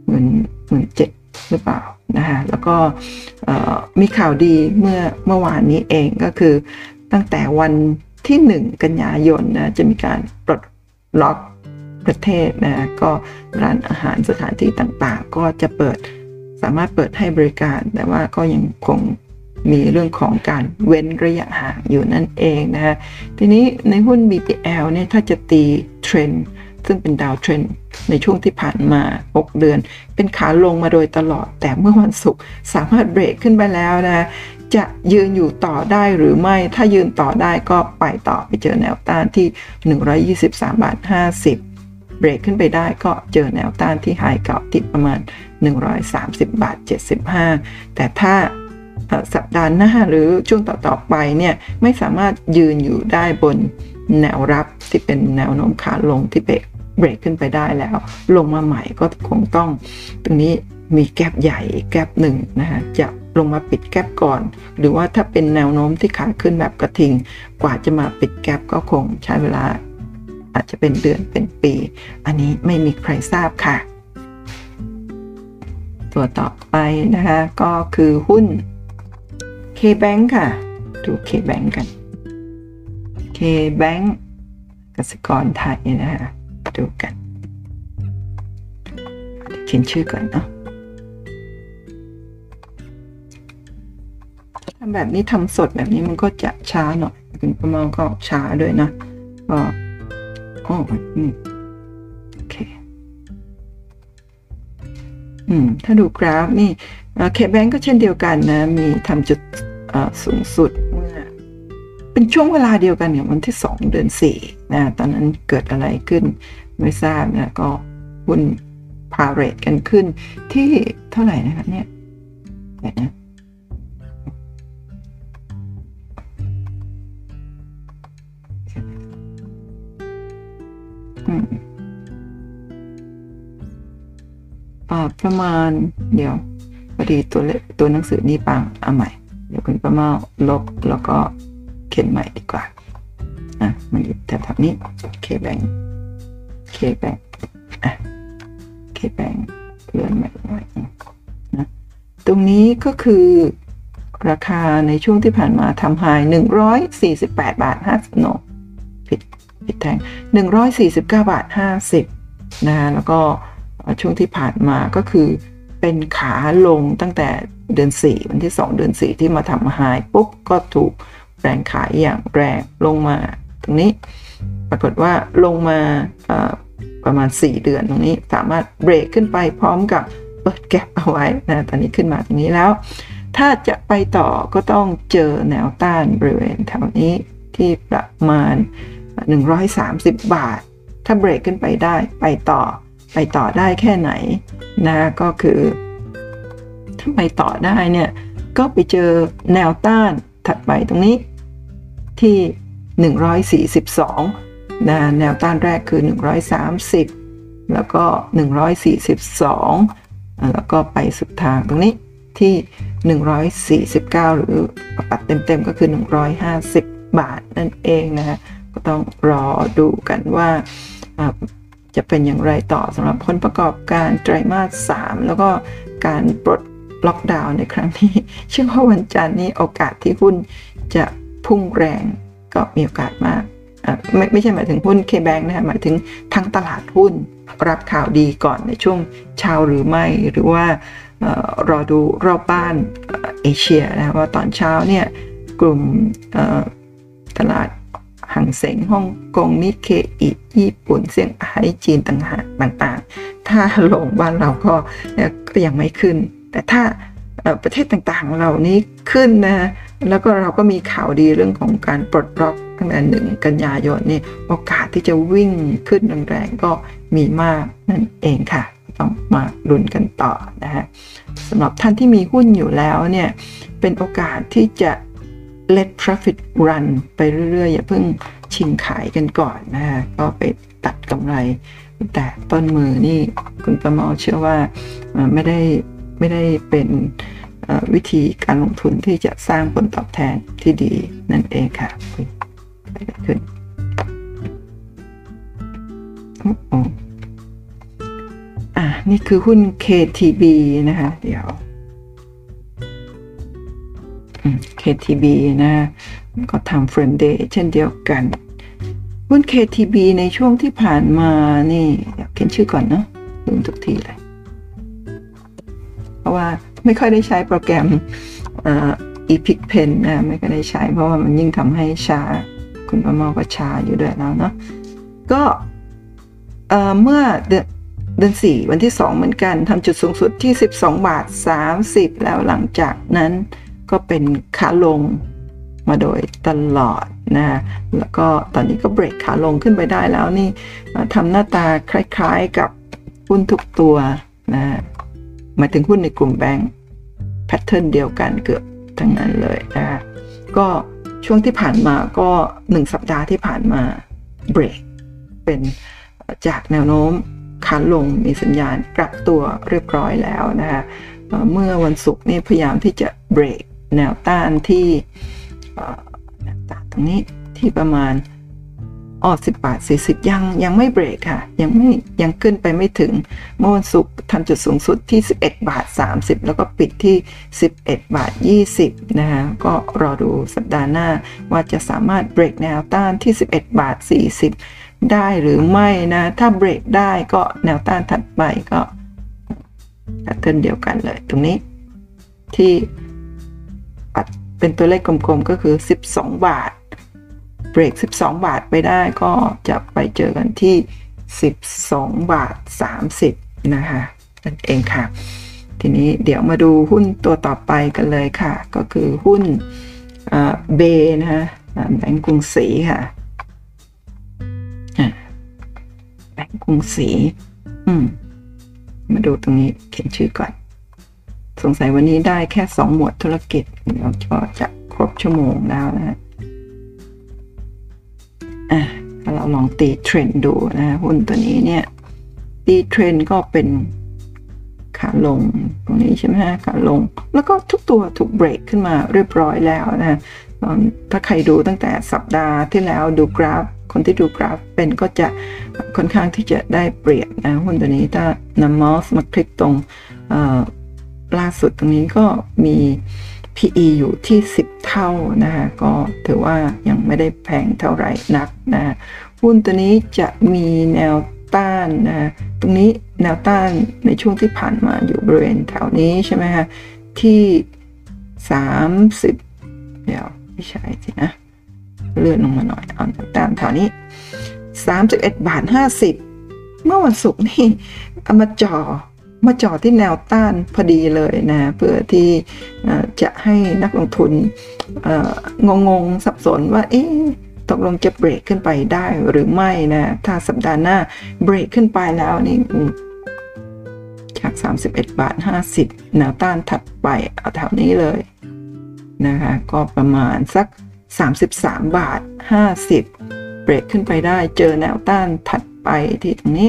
หมื่นหมื่นเจ็ดหรือเปล่านะคะแล้วก็มีข่าวดีเมื่อเมื่อวานนี้เองก็คือตั้งแต่วันที่หนึ่งกันยายนนะจะมีการปลดล็อกประเทศนะก็ร้านอาหารสถานที่ต่างๆ ก็จะเปิดสามารถเปิดให้บริการ แต่ว่าก็ยังคง มีเรื่องของการเว้นระยะห่างอยู่นั่นเองนะฮะทีนี้ในหุ้น BPL เนี่ยถ้าจะตีเทรนด์ซึ่งเป็นดาวเทรนด์ในช่วงที่ผ่านมา 6 เดือน เป็นขาลงมาโดยตลอด แต่เมื่อวันศุกร์สามารถเบรกขึ้นไปแล้วนะจะยืนอยู่ต่อได้หรือไม่ ถ้ายืนต่อได้ก็ไปต่อไปเจอแนวต้านที่ 123บาท50เบรกขึ้นไปได้ก็เจอแนวต้านที่ไฮเก่าติดประมาณ 130 บาท 75 แต่ถ้า สัปดาห์หน้าหรือช่วงต่อๆไปเนี่ยไม่สามารถยืนอยู่ได้บนแนวรับที่เป็นแนวโน้มขาลงที่เบรกเบรกขึ้นไปได้แล้ว ลงมาใหม่ก็คงต้อง ตรงนี้มีแกลบใหญ่แกลบหนึ่งนะฮะจะลงมาปิดแกลบก่อน หรือว่าถ้าเป็นแนวโน้มที่ขาขึ้นแบบกระทิง กว่าจะมาปิดแกลบก็คงใช้เวลา อาจจะเป็นเดือนเป็นปี อันนี้ไม่มีใครทราบค่ะ ตัวต่อไปนะคะก็คือหุ้น K-Bank ค่ะ ดู K-Bank กัน K-Bank กสิกรไทยนะฮะดูกันเขียนชื่อก่อนเนาะทำแบบนี้ทำสดแบบนี้มันก็จะช้าหน่อยคุณประมาณก็ช้าด้วยนะก็อ๋อนี่โอเค อืม ถ้าดูกราฟนี่เคแบงก็เช่นเดียวกันนะ มีทำจุด สูงสุดเมื่อเป็นช่วงเวลาเดียวกันเนี่ยวันที่สองเดือนสี่นะตอนนั้นเกิดอะไรขึ้นไม่ทราบนะก็หุ้นพาเรตกันขึ้นที่เท่าไหร่นะครับเนี่ยแต่นะประมาณเดี๋ยวพอดีตัวเลตัวหนังสือนี่ปังเอาใหม่ เดี๋ยวคุณประมาลบแล้วก็เขียนใหม่ดีกว่าอะมันอยู่แถบนี้เคแบงเคแบงอะเคแบงเลื่อนใหม่หน่อยนะตรงนี้ก็คือราคาในช่วงที่ผ่านมาทำไฮ148 บาท 50โนผิดผิดแทง 149 บาท 50 นะแล้วก็ช่วงที่ผ่านมาก็คือเป็นขาลงตั้งแต่ เดือน 4 วันที่ 2 เดือน 4 ที่มาทำหายปุ๊บก็ถูกแรงขายอย่างแรงลงมาตรงนี้ปรากฏว่าลงมาประมาณ 4 เดือนตรงนี้สามารถเบรกขึ้นไปพร้อมกับเปิดแก็บเอาไว้นะตอนนี้ขึ้นมาตรงนี้แล้ว ถ้าจะไปต่อก็ต้องเจอแนวต้านบริเวณแถวนี้ที่ประมาณ 130 บาท ถ้าเบรกขึ้นไปได้ไปต่อไปต่อได้แค่ไหนนะก็คือ ถ้าไปต่อได้เนี่ย ก็ไปเจอแนวต้านถัดไปตรงนี้ที่ 142นะแนวต้านแรกคือ 130 แล้วก็ 142 แล้วก็ไปสุดทางตรงนี้ที่ 149 หรือปัดเต็มๆ ก็คือ 150 บาทนั่นเองนะฮะก็ต้องรอดูกันว่าจะเป็นอย่างไรต่อสำหรับผลประกอบการไตรมาส 3 แล้วก็การปลด ล็อกดาวน์ในครั้งนี้เชื่อว่าวันจันทร์นี้โอกาสที่หุ้นจะพุ่งแรงก็มีโอกาสมากไม่ไม่ใช่หมายถึงหุ้นเคแบงนะหมายถึงทั้งตลาดหุ้นรับข่าวดีก่อนในช่วงเช้าหรือไม่ หรือว่ารอดูรอบบ้านเอเชียนะว่าตอนเช้าเนี่ยกลุ่มตลาดหังเสงฮ่องกงนิเคอิญี่ปุ่นเซี่ยงไฮ้จีนต่างต่างๆถ้าลงบ้านเราก็ก็ยังไม่ขึ้น แต่ถ้าประเทศต่างๆเหล่านี้ขึ้นนะแล้วก็เราก็มีข่าวดีเรื่องของการปลดล็อกตั้งแต่หนึ่งกันยายนนี่โอกาสที่จะวิ่งขึ้นแรงๆก็มีมากนั่นเองค่ะ ต้องมาลุ้นกันต่อนะฮะสำหรับท่านที่มีหุ้นอยู่แล้วเนี่ยเป็นโอกาสที่จะ let profit run ไปเรื่อยๆ อย่าเพิ่งชิงขายกันก่อนนะฮะก็ไปตัดกำไร แต่ต้นมือนี่คุณประมอเชื่อว่าไม่ได้ ไม่ได้เป็นวิธีการลงทุนที่จะสร้างผลตอบแทนที่ดีนั่นเองค่ะอะไรขึ้นอ้อะนี่คือหุ้น KTB นะคะ เดี๋ยว KTB นะก็ทำ Friend Day เช่นเดียวกัน หุ้น KTB ในช่วงที่ผ่านมานี่เขียนชื่อก่อนเนาะลืมทุกทีเลย ราะว่าไม่ค่อยได้ใช้โปรแกรม Epic Pen นนะไม่ค่อยได้ใช้ เพราะว่ามันยิ่งทำให้ช้า คุณประมอก็ช้าอยู่ด้วยแล้วเนาะก็เมื่อเดือนเดือนสี่วันที่ 2 เหมือนกันทำจุดสูงสุดที่ 12 บาท 30 แล้วหลังจากนั้นก็เป็นขาลงมาโดยตลอดนะ แล้วก็ตอนนี้ก็เบรกขาลงขึ้นไปได้แล้วนี่ทำหน้าตาคล้ายๆกับหุ้นทุกตัวนะ หมายถึงหุ้นในกลุ่มแบงก์แพทเทิร์นเดียวกันเกือบทั้งนั้นเลยนะก็ช่วงที่ผ่านมาก็หนึ่งสัปดาห์ที่ผ่านมาเบรกเป็นจากแนวโน้มขาลงมีสัญญาณกลับตัวเรียบร้อยแล้วนะคะเมื่อวันศุกร์นี่พยายามที่จะเบรกแนวต้านที่แนวต้านตรงนี้ที่ประมาณ อ๋อสิบบาทสี่สิบยังยังไม่เบรกค่ะ ยังไม่ยังขึ้นไปไม่ถึงเมื่อวันศุกร์ทำจุดสูงสุดที่ 11 บาท 30 แล้วก็ปิดที่ 11 บาท 20 นะคะก็รอดูสัปดาห์หน้าว่าจะสามารถเบรกแนวต้านที่ 11 บาท 40 ได้หรือไม่นะ ถ้าเบรกได้ก็แนวต้านถัดไปก็แพทเทิร์นเดียวกันเลยตรงนี้ ที่ปัดเป็นตัวเลขกลมๆก็คือ 12 บาทเบ รก 12 บาทไปได้ก็จะไปเจอกันที่ 12 บาท 30 นะคะนั่นเองค่ะ ทีนี้เดี๋ยวมาดูหุ้นตัวต่อไปกันเลยค่ะ ก็คือหุ้นเบนะคะแบงก์กรุงศรีค่ะแบงก์กรุงศรีอืมมาดูตรงนี้เขียนชื่อก่อน สงสัยวันนี้ได้แค่สองหมวดธุรกิจ เดี๋ยวจะครบชั่วโมงแล้วนะ ฮะอะเราลองตีเทรนดูนะหุ้นตัวนี้เนี่ย ตีเทรนก็เป็นขาลงตรงนี้ใช่ไหมฮะขาลง แล้วก็ทุกตัวถูกเบรกขึ้นมาเรียบร้อยแล้วนะถ้าใครดูตั้งแต่สัปดาห์ที่แล้วดูกราฟ คนที่ดูกราฟเป็นก็จะค่อนข้างที่จะได้เปรียบนะหุ้นตัวนี้ถ้านำมอสมาคลิกตรงล่าสุดตรงนี้ก็มี PE อยู่ที่ 10 เท่านะคะก็ถือว่ายังไม่ได้แพงเท่าไหร่นักนะหุ้นตัวนี้จะมีแนวต้านนะตรงนี้แนวต้านในช่วงที่ผ่านมาอยู่บริเวณแถวนี้ใช่ไหมคะที่ 30 เดี๋ยวไม่ใช่สินะ เลื่อนลงมาหน่อยเอาแนวต้านแถวนี้ 31 บาท 50 เมื่อวันศุกร์นี่เอามาจ่อ มาจ่อที่แนวต้านพอดีเลยนะเพื่อที่จะให้นักลงทุนงงงสับสนว่าเอ๊ะตกลงจะเบรกขึ้นไปได้หรือไม่นะถ้าสัปดาห์หน้าเบรกขึ้นไปแล้วนี่จาก 31 บาท 50แนวต้านถัดไปเอาแถวนี้เลยนะคะก็ประมาณสัก 33 บาท 50 เบรกขึ้นไปได้เจอแนวต้านถัดไปที่ตรงนี้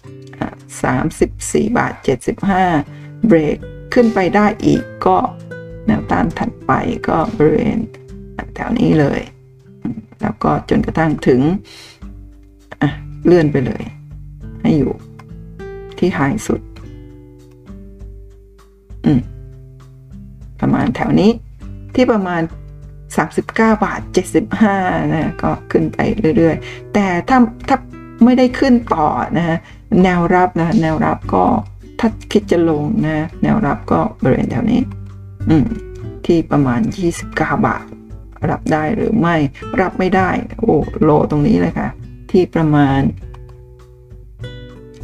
34 บาท 75 เบรกขึ้นไปได้อีกก็แนวต้านถัดไปก็บริเวณแถวนี้เลย แล้วก็จนกระทั่งถึงเลื่อนไปเลย ให้อยู่ที่ไฮสุดประมาณแถวนี้ที่ประมาณ 39 บาท 75 นะ ก็ขึ้นไปเรื่อยๆ แต่ถ้าถ้าไม่ได้ขึ้นต่อนะฮะ แนวรับนะ แนวรับก็ถ้าคิดจะลงนะ แนวรับก็บริเวณแถวนี้ อืม ที่ประมาณ 29 บาท รับได้หรือไม่ รับไม่ได้ โอ้โลตรงนี้เลยค่ะ ที่ประมาณ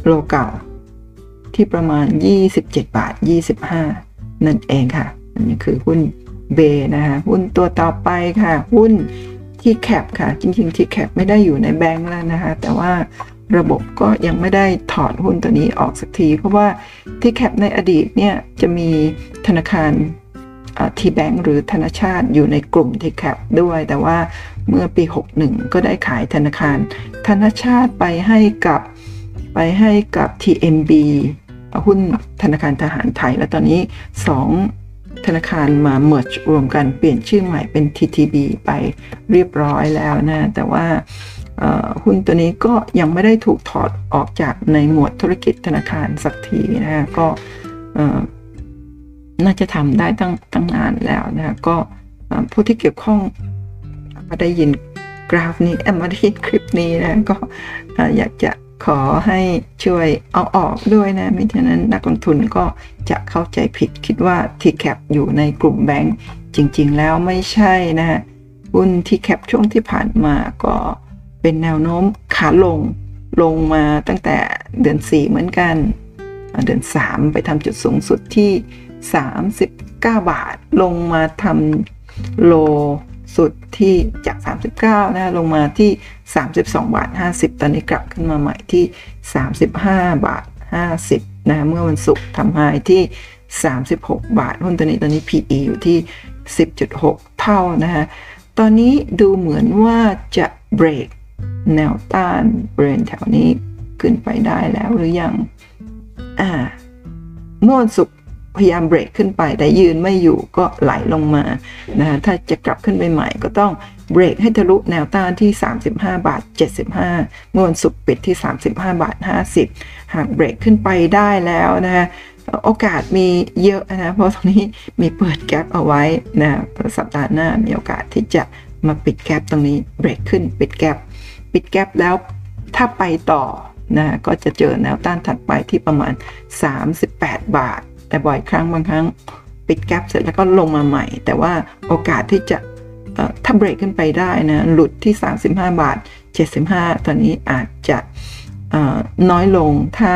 โลเก่า ที่ประมาณ 27 บาท 25 นั่นเองค่ะ อันนี้คือหุ้นเบนะคะหุ้นตัวต่อไปค่ะ หุ้นที่แคปค่ะ จริงๆที่แคปไม่ได้อยู่ในแบงก์แล้วนะคะ แต่ว่า ระบบก็ยังไม่ได้ถอดหุ้นตัวนี้ออกสักที เพราะว่าที่แคปในอดีตเนี่ยจะมีธนาคารทีแบงก์หรือธนาชาติอยู่ในกลุ่มที่แคปด้วย แต่ว่าเมื่อปี 61 ก็ได้ขายธนาคาร ธนาชาติไปให้กับไปให้กับ TMB หุ้นธนาคารทหารไทย และตอนนี้ 2 ธนาคารมาเมิร์จรวมกันเปลี่ยนชื่อใหม่เป็น TTB ไปเรียบร้อยแล้วนะ แต่ว่า หุ้นตัวนี้ก็ยังไม่ได้ถูกถอดออกจากในหมวดธุรกิจธนาคารสักทีนะฮะก็น่าจะทำได้ตั้งตั้งนานแล้วนะก็ผู้ที่เกี่ยวข้องมาได้ยินกราฟนี้มาได้ยินคลิปนี้นะก็อยากจะขอให้ช่วยเอาออกด้วยนะไม่ฉะนั้นนักลงทุนก็จะเข้าใจผิดคิดว่า TCAP อยู่ในกลุ่มแบงก์จริง ๆ แล้วไม่ใช่นะฮะหุ้น TCAP ช่วงที่ผ่านมาก็ เป็นแนวโน้มขาลงลงมาตั้งแต่เดือน 4 เหมือนกัน เดือน 3 ไปทำจุดสูงสุดที่ 39 บาท ลงมาทำโลสุดที่จาก 39 นะ ลงมาที่ 32 บาท 50 ตอนนี้กลับขึ้นมาใหม่ที่ 35 บาท 50 นะ เมื่อวันศุกร์ทำไฮที่ 36 บาท หุ้นตัวนี้ตอนนี้ PE อยู่ที่ 10.6 เท่านะฮะ ตอนนี้ดูเหมือนว่าจะเบรก แนวต้านบริเวณแถวนี้ขึ้นไปได้แล้วหรือยัง อ่าเมื่อวันศุกร์พยายามเบรกขึ้นไป แต่ยืนไม่อยู่ก็ไหลลงมานะถ้าจะกลับขึ้นไปใหม่ก็ต้องเบรกให้ทะลุแนวต้านที่ 35 บาท 75 เมื่อวันศุกร์ปิดที่ 35 บาท 50 หากเบรกขึ้นไปได้แล้วนะโอกาสมีเยอะนะ เพราะตรงนี้มีเปิดแกลบเอาไว้นะสัปดาห์หน้ามีโอกาสที่จะมาปิดแกลบตรงนี้เบรกขึ้นปิดแกลบ ปิดแกลแล้วถ้าไปต่อนะก็จะเจอแนวต้านถัดไปที่ประมาณ 38 บาท แต่บ่อยครั้งบางครั้งปิดแกลเสร็จแล้วก็ลงมาใหม่ แต่ว่าโอกาสที่จะถ้าเบรกขึ้นไปได้นะหลุดที่ 35 บาท 75 ตอนนี้อาจจะน้อยลงถ้า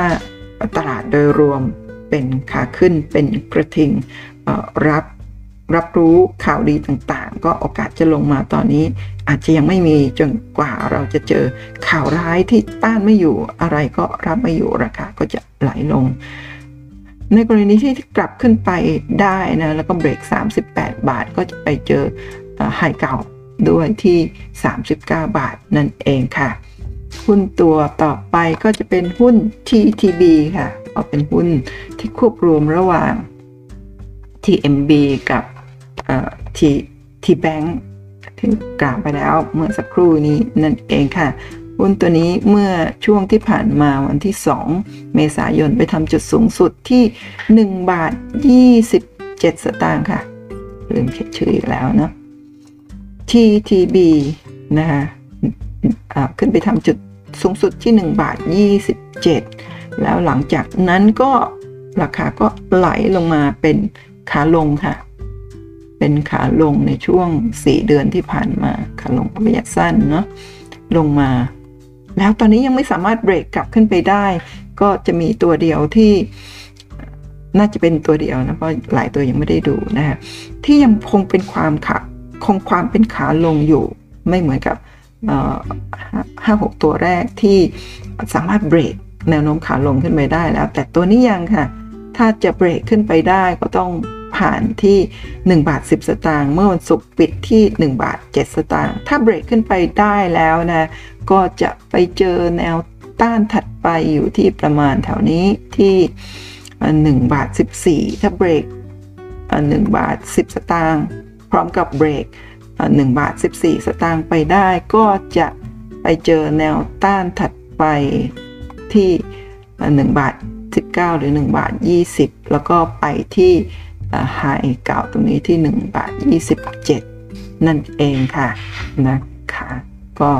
ตลาดโดยรวมเป็นขาขึ้นเป็นกระทิงรับ รับรู้ข่าวดีต่างๆ ก็โอกาสจะลงมาตอนนี้ อาจจะยังไม่มีจนกว่าเราจะเจอข่าวร้ายที่ต้านไม่อยู่อะไรก็รับไม่อยู่ราคาก็จะไหลลง ในกรณีที่กลับขึ้นไปได้นะแล้วก็เบรก 38 บาทก็จะไปเจอไฮเก่าด้วยที่ 39 บาทนั่นเองค่ะ หุ้นตัวต่อไปก็จะเป็นหุ้น TTB ค่ะเอาเป็นหุ้นที่ควบรวมระหว่าง TMB กับ ทีทีแบงค์ที่กล่าวไปแล้วเมื่อสักครู่นี้นั่นเองค่ะหุ้นตัวนี้เมื่อช่วงที่ผ่านมาวันที่ 2 เมษายนไปทำจุดสูงสุดที่ 1 บาท 27 สตางค์ค่ะ ลืมเขียนชื่ออีกแล้วเนาะ TTB นะคะขึ้นไปทำจุดสูงสุดที่ 1 บาท 27 แล้วหลังจากนั้นก็ราคาก็ไหลลงมาเป็นขาลงค่ะ เป็นขาลงในช่วง 4 เดือนที่ผ่านมาขาลงระยะสั้นเนาะลงมา แล้วตอนนี้ยังไม่สามารถเบรกกลับขึ้นไปได้ ก็จะมีตัวเดียวที่น่าจะเป็นตัวเดียวนะเพราะหลายตัวยังไม่ได้ดูนะฮะที่ยังคงเป็นความขาคงความเป็นขาลงอยู่ไม่เหมือนกับห้าหกตัวแรกที่สามารถเบรกแนวโน้มขาลงขึ้นไปได้แล้ว แต่ตัวนี้ยังค่ะ ถ้าจะเบรกขึ้นไปได้ก็ต้อง ผ่านที่ 1 บาท 10 สตางค์เมื่อวันศุกร์ปิดที่ 1 บาท 7 สตางค์ถ้าเบรกขึ้นไปได้แล้วนะก็จะไปเจอแนวต้านถัดไปอยู่ที่ประมาณแถวนี้ที่ 1 บาท 14 ถ้าเบรก 1 บาท 10 สตางค์พร้อมกับเบรก 1 บาท 14 สตางค์ไปได้ ก็จะไปเจอแนวต้านถัดไปที่ 1 บาท 19 หรือ 1 บาท 20 แล้วก็ไปที่ ไฮเก่าตรงนี้ที่1บาท27 นั่นเองค่ะนะคะก็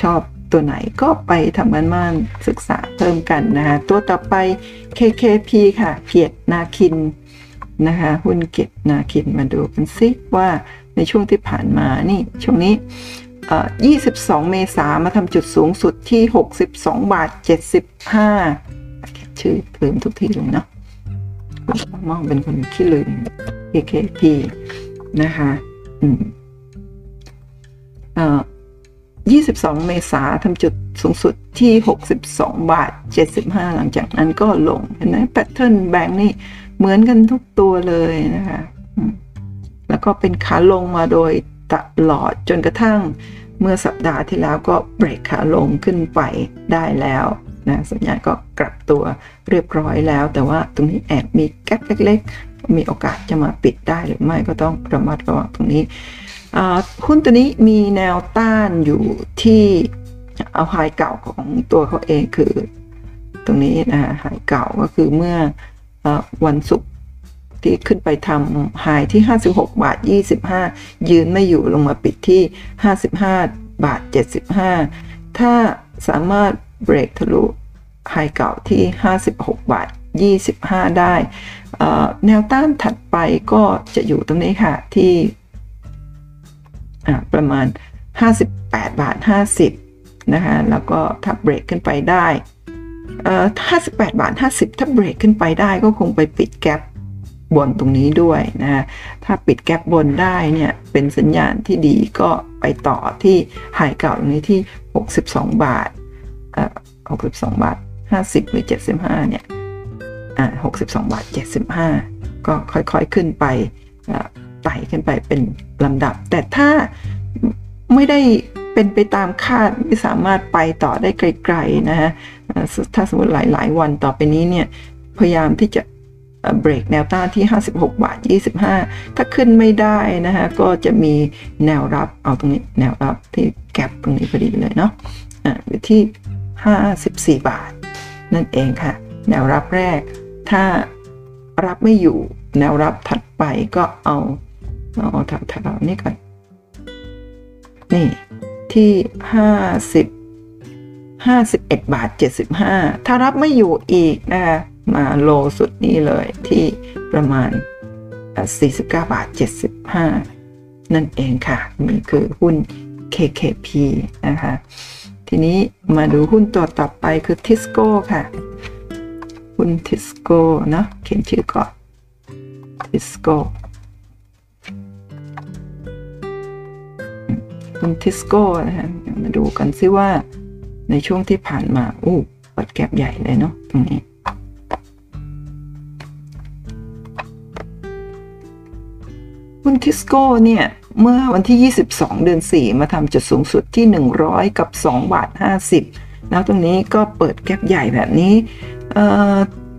ชอบตัวไหนก็ไปทำกันม่านศึกษาเพิ่มกันนะคะตัวต่อไป KKP ค่ะ เกียรตินาคินนะคะหุ้นเกียรตินาคินมาดูกันซิว่าในช่วงที่ผ่านมานี่ช่วงนี้22 เมษามาทำจุดสูงสุดที่ 62 บาท 75 ชื่อลืมทุกทีเลยเนาะ มองเป็นคนขี้ลืม KKP นะคะอืมเอ่อ22 เมษาทำจุดสูงสุดที่ 62 บาท 75 หลังจากนั้นก็ลง เห็นไหมแพทเทิร์นแบงค์นี่เหมือนกันทุกตัวเลยนะคะแล้วก็เป็นขาลงมาโดยตลอดจนกระทั่งเมื่อสัปดาห์ที่แล้วก็เบรกขาลงขึ้นไปได้แล้ว นะสัญญาณก็กลับตัวเรียบร้อยแล้ว แต่ว่าตรงนี้แอบมีแก๊ปเล็ก ๆ มีโอกาสจะมาปิดได้หรือไม่ก็ต้องระมัดระวังตรงนี้หุ้นตัวนี้มีแนวต้านอยู่ที่เอาไฮเก่าของตัวเขาเองคือ ตรงนี้นะฮะไฮเก่าก็คือเมื่ออวันศุกร์ที่ขึ้นไปทำไฮที่ 56 บาท 25 ยืนไม่อยู่ลงมาปิดที่ 55 บาท 75 ถ้าสามารถ เบรกทะลุไฮเก่าที่ 56 บาท 25 ได้ แนวต้านถัดไปก็จะอยู่ตรงนี้ค่ะที่ประมาณ 58 บาท 50 นะคะ แล้วก็ถ้าเบรกขึ้นไปได้58 บาท 50 ถ้าเบรกขึ้นไปได้ก็คงไปปิดแกลบบนตรงนี้ด้วยนะ ถ้าปิดแกลบบนได้เนี่ย เป็นสัญญาณที่ดีก็ไปต่อที่ไฮเก่าตรงนี้ที่ 62 บาท 62บาท50หรือ75เนี่ยอ่า62บาท75ก็ค่อยๆขึ้นไปไต่ขึ้นไปเป็นลำดับ แต่ถ้าไม่ได้เป็นไปตามคาดไม่สามารถไปต่อได้ไกลๆนะฮะถ้าสมมติหลายๆ วันต่อไปนี้เนี่ยพยายามที่จะเบรกแนวต้านที่ 56 บาท 25 ถ้าขึ้นไม่ได้นะฮะ ก็จะมีแนวรับเอาตรงนี้แนวรับที่แกลบตรงนี้พอดีเลยเนาะอ่าอยู่ที่ 54 บาท นั่นเองค่ะ แนวรับแรก ถ้ารับไม่อยู่ แนวรับถัดไปก็เอาเอาแถวๆนี้ก่อน นี่ที่ 50 51 บาท 75 ถ้ารับไม่อยู่อีกนะคะมาโลสุดนี้เลยที่ประมาณ 49 บาท 75 นั่นเองค่ะ นี่คือหุ้น KKP นะคะ ทีนี้มาดูหุ้นตัวต่อไปคือทิสโก้ค่ะ หุ้นทิสโก้นะเขียนชื่อก่อนทิสโก้หุ้นทิสโก้นะฮะมาดูกันซิว่าในช่วงที่ผ่านมาอู้เปิด gap ใหญ่เลยเนาะตรงนี้หุ้นทิสโก้เนี่ย เมื่อวันที่ 22 เดือน 4 มาทำจุดสูงสุดที่ 100 กับ 2 บาท 50 แล้วตรงนี้ก็เปิดแก็บใหญ่แบบนี้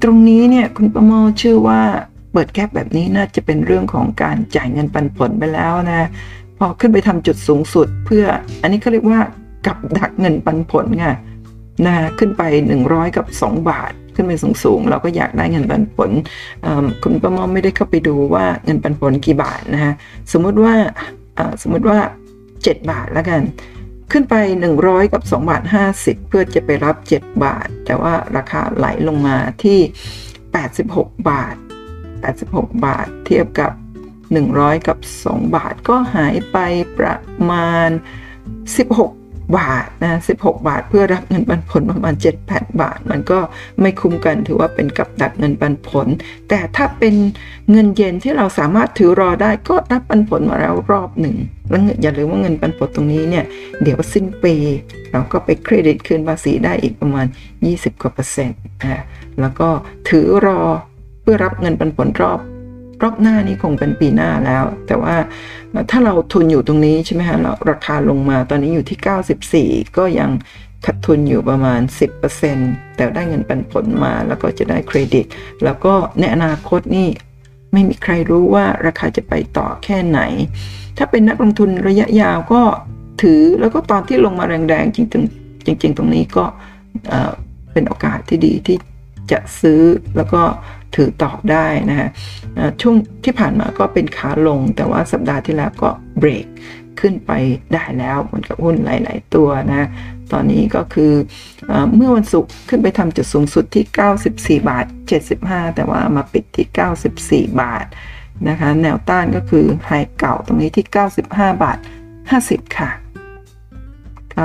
ตรงนี้เนี่ยคุณประโมเชื่อว่าเปิดแก็บแบบนี้น่าจะเป็นเรื่องของการจ่ายเงินปันผลไปแล้วนะพอขึ้นไปทำจุดสูงสุดเพื่ออันนี้เขาเรียกว่ากับดักเงินปันผลไงนะขึ้นไป 100 กับ 2 บาท ขึ้นไปสูงๆ เราก็อยากได้เงินปันผลคุณประมอมไม่ได้เข้าไปดูว่าเงินปันผลกี่บาทนะฮะสมมติว่าสมมติว่า 7 บาทแล้วกัน ขึ้นไป 100 กับ2บาท50 เพื่อจะไปรับ 7 บาท แต่ว่าราคาไหลลงมาที่ 86 บาท 86 บาทเทียบกับ 100 กับ 2 บาทก็หายไปประมาณ 16 บาทนะ16 บาท เพื่อรับเงินปันผลประมาณ 7 8 บาท มันก็ไม่คุ้มกันถือว่าเป็นกับดักเงินปันผล แต่ถ้าเป็นเงินเย็นที่เราสามารถถือรอได้ก็รับปันผลมาแล้วรอบหนึ่งแล้วอย่าลืมว่าเงินปันผลตรงนี้เนี่ย เดี๋ยวสิ้นปีเราก็ไปเครดิตคืนภาษีได้อีกประมาณ 20 กว่าเปอร์เซ็นต์นะแล้วก็ถือรอเพื่อรับเงินปันผลรอบ รอบหน้านี้คงเป็นปีหน้าแล้ว แต่ว่าถ้าเราทุนอยู่ตรงนี้ใช่ไหมฮะเราราคาลงมาตอนนี้อยู่ที่ 94 ก็ยังขาดทุนอยู่ประมาณ 10%แต่ได้เงินปันผลมาแล้วก็จะได้เครดิต แล้วก็ในอนาคตนี่ไม่มีใครรู้ว่าราคาจะไปต่อแค่ไหน ถ้าเป็นนักลงทุนระยะยาวก็ถือแล้วก็ตอนที่ลงมาแรงๆ จริงๆ จริง ๆ ตรงนี้ก็เป็นโอกาสที่ดีที่จะซื้อแล้วก็ ถือต่อได้นะฮะช่วงที่ผ่านมาก็เป็นขาลง แต่ว่าสัปดาห์ที่แล้วก็เบรกขึ้นไปได้แล้วเหมือนกับหุ้นหลาย ๆ ตัวนะตอนนี้ก็คืออเมื่อวันศุกร์ขึ้นไปทำจุดสูงสุดที่ 94 บาท 75 แต่ว่ามาปิดที่ 94 บาทนะคะแนวต้านก็คือไฮเก่าตรงนี้ที่ 95 บาท 50 ค่ะ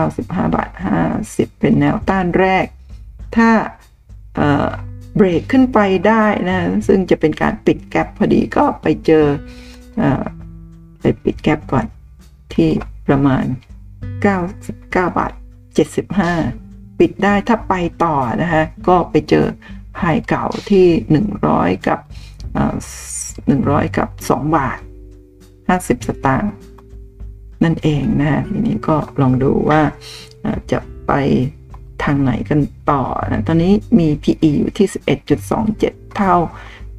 95 บาท 50 เป็นแนวต้านแรก ถ้า เบรกขึ้นไปได้นะ ซึ่งจะเป็นการปิดแกลบพอดีก็ไปเจออไปปิดแกลบก่อนที่ประมาณ 99 บาท 75 ปิดได้ถ้าไปต่อนะฮะก็ไปเจอไฮเก่าที่ 100 กับ 100 กับ 2 บาท 50 สตางค์นั่นเองนะฮะทีนี้ก็ลองดูว่าจะไป ทางไหนกันต่อนะตอนนี้มี PE อยู่ที่ 11.27 เท่า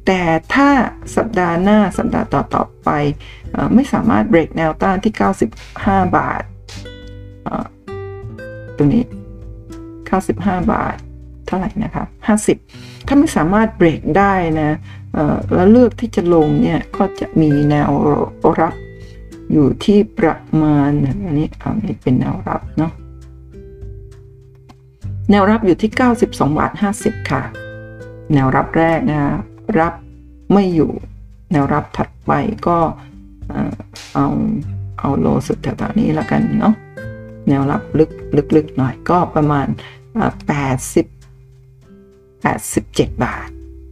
แต่ถ้าสัปดาห์หน้าสัปดาห์ต่อต่อไป ไม่สามารถเบรกแนวต้านที่ 95 บาท ตรงนี้ 95 บาท เท่าไหร่นะครับ50 ถ้าไม่สามารถเบรกได้นะแล้วเลือกที่จะลงเนี่ย ก็จะมีแนวรับอยู่ที่ประมาณอันนี้อันนี้เป็นแนวรับเนาะ แนวรับอยู่ที่ 92บาท50 ค่ะ แนวรับแรกนะรับไม่อยู่ แนวรับถัดไปก็เอาเอาโลสุดแถวๆนี้แล้วกันเนาะแนวรับลึกลึกๆหน่อยก็ประมาณ 80 87 บาท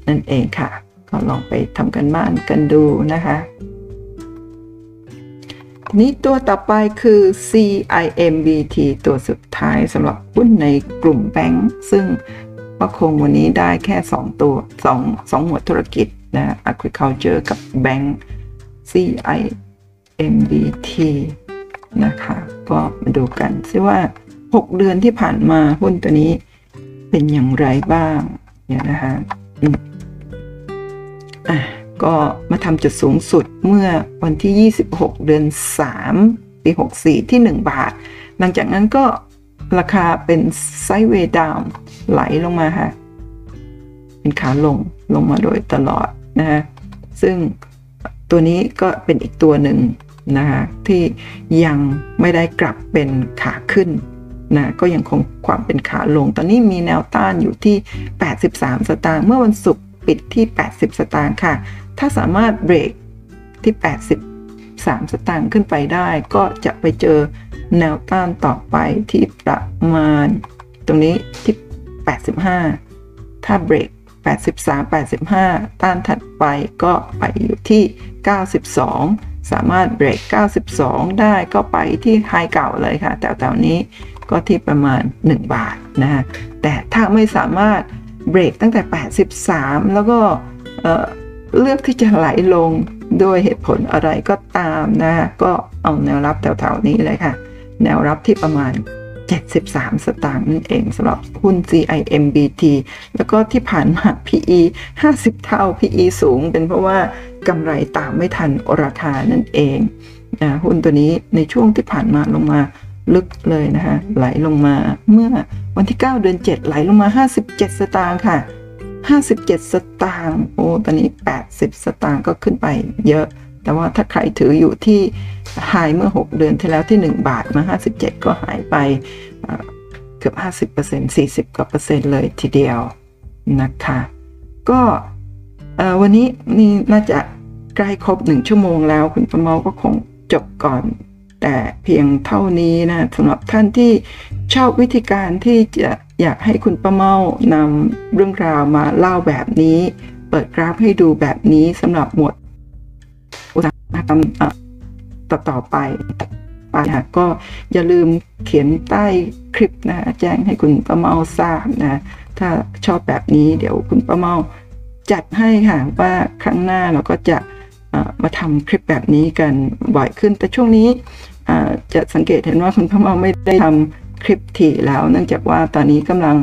นั่นเองค่ะ ก็ลองไปทำกันบ้านกันดูนะคะ นี้ตัวต่อไปคือ CIMBT ตัวสุดท้ายสำหรับหุ้นในกลุ่มแบงก์ซึ่งก็คงวันนี้ได้แค่ 2 ตัว2 2หมวดธุรกิจนะ agriculture กับแบงก์ CIMBT นะคะ ก็มาดูกันซิว่า 6 เดือนที่ผ่านมาหุ้นตัวนี้เป็นอย่างไรบ้างเนี่ยนะคะอะ ก็มาทำจุดสูงสุดเมื่อวันที่ 26 เดือน 3 ปี 64 ที่ 1 บาท หลังจากนั้นก็ราคาเป็นไซเวดาวไหลลงมาค่ะ เป็นขาลงลงมาโดยตลอดนะฮะ ซึ่งตัวนี้ก็เป็นอีกตัวหนึ่งนะคะที่ยังไม่ได้กลับเป็นขาขึ้นนะก็ยังคงความเป็นขาลง ตอนนี้มีแนวต้านอยู่ที่ 83 สตางค์เมื่อวันศุกร์ปิดที่ 80 สตางค์ค่ะ ถ้าสามารถเบรกที่ 83 สตางค์ขึ้นไปได้ ก็จะไปเจอแนวต้านต่อไปที่ประมาณ ตรงนี้ที่ 85 ถ้าเบรก83 85 ต้านถัดไปก็ไปอยู่ที่ 92 สามารถเบรก 92 ได้ก็ไปที่ไฮเก่าเลยค่ะ แต่แถวนี้ก็ที่ประมาณ 1 บาทนะฮะแต่ถ้าไม่สามารถเบรกตั้งแต่ 83 แล้วก็ เลือกที่จะไหลลงโดยเหตุผลอะไรก็ตามนะก็เอาแนวรับแถวๆนี้เลยค่ะ แนวรับที่ประมาณ 73 สตางค์นั่นเองสำหรับหุ้น CIMBT แล้วก็ที่ผ่านมา PE 50 เท่า PE สูง เป็นเพราะว่ากำไรตามไม่ทันราคานั่นเองนะหุ้นตัวนี้ในช่วงที่ผ่านมาลงมาลึกเลยนะคะไหลลงมาเมื่อวันที่ 9 เดือน 7 ไหลลงมา 57 สตางค์ค่ะ 57 สตางค์โอ้ตอนนี้ 80 สตางค์ก็ขึ้นไปเยอะ แต่ว่าถ้าใครถืออยู่ที่หายเมื่อ 6 เดือนที่แล้วที่ 1 บาทมา57 ก็หายไปเกือบ 50% 40กว่าเปอร์เซ็นต์เลยทีเดียวนะคะ ก็วันนี้นี่น่าจะใกล้ครบ 1 ชั่วโมงแล้ว คุณประเมาก็คงจบก่อน แต่เพียงเท่านี้นะสำหรับท่านที่ชอบวิธีการที่จะอยากให้คุณประเมานำเรื่องราวมาเล่าแบบนี้ เปิดกราฟให้ดูแบบนี้สำหรับหมวดอุตสาหกรรมต่อต่อไปไปก็อย่าลืมเขียนใต้คลิปนะแจ้งให้คุณประเมาทราบนะถ้าชอบแบบนี้เดี๋ยวคุณประเมาจัดให้ค่ะว่าครั้งหน้าเราก็จะมาทำคลิปแบบนี้กันบ่อยขึ้นแต่ช่วงนี้ จะสังเกตเห็นว่าคุณพ่อมาไม่ได้ทำคลิปถี่แล้ว เนื่องจากว่าตอนนี้กำลัง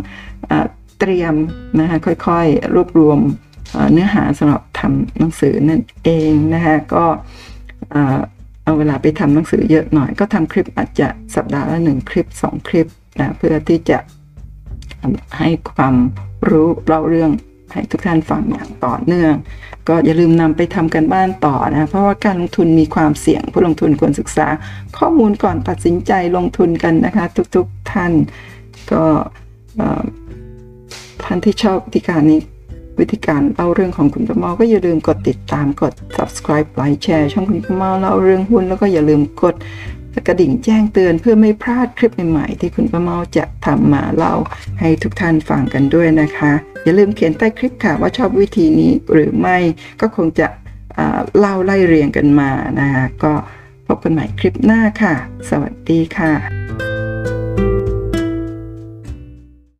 เตรียมนะคะค่อยๆ รวบรวมเนื้อหาสำหรับทำหนังสือนั่นเองนะคะก็เอาเวลาไปทำหนังสือเยอะหน่อย ก็ทำคลิปอาจจะสัปดาห์ละหนึ่งคลิปสองคลิปนะเพื่อที่จะให้ความรู้เล่าเรื่อง ให้ทุกท่านฟังอย่างต่อเนื่อง ก็อย่าลืมนำไปทำกันบ้านต่อนะเพราะว่าการลงทุนมีความเสี่ยง ผู้ลงทุนควรศึกษา ข้อมูลก่อนตัดสินใจลงทุนกันนะคะ ทุกๆท่านก็ท่านที่ชอบวิธีการนี้วิธีการเล่าเรื่องของคุณประมาก็อย่าลืมกดติดตามกด subscribe ไลค์แชร์ช่องคุณประมาเล่าเรื่องหุ้นแล้วก็อย่าลืมกด กระดิ่งแจ้งเตือนเพื่อไม่พลาดคลิปใหม่ๆ ที่คุณป้าเมาจะทำมาเล่าให้ทุกท่านฟังกันด้วยนะคะ อย่าลืมเขียนใต้คลิปค่ะว่าชอบวิธีนี้หรือไม่ก็คงจะเล่าไล่เรียงกันมานะคะก็พบกันใหม่คลิปหน้าค่ะ สวัสดีค่ะ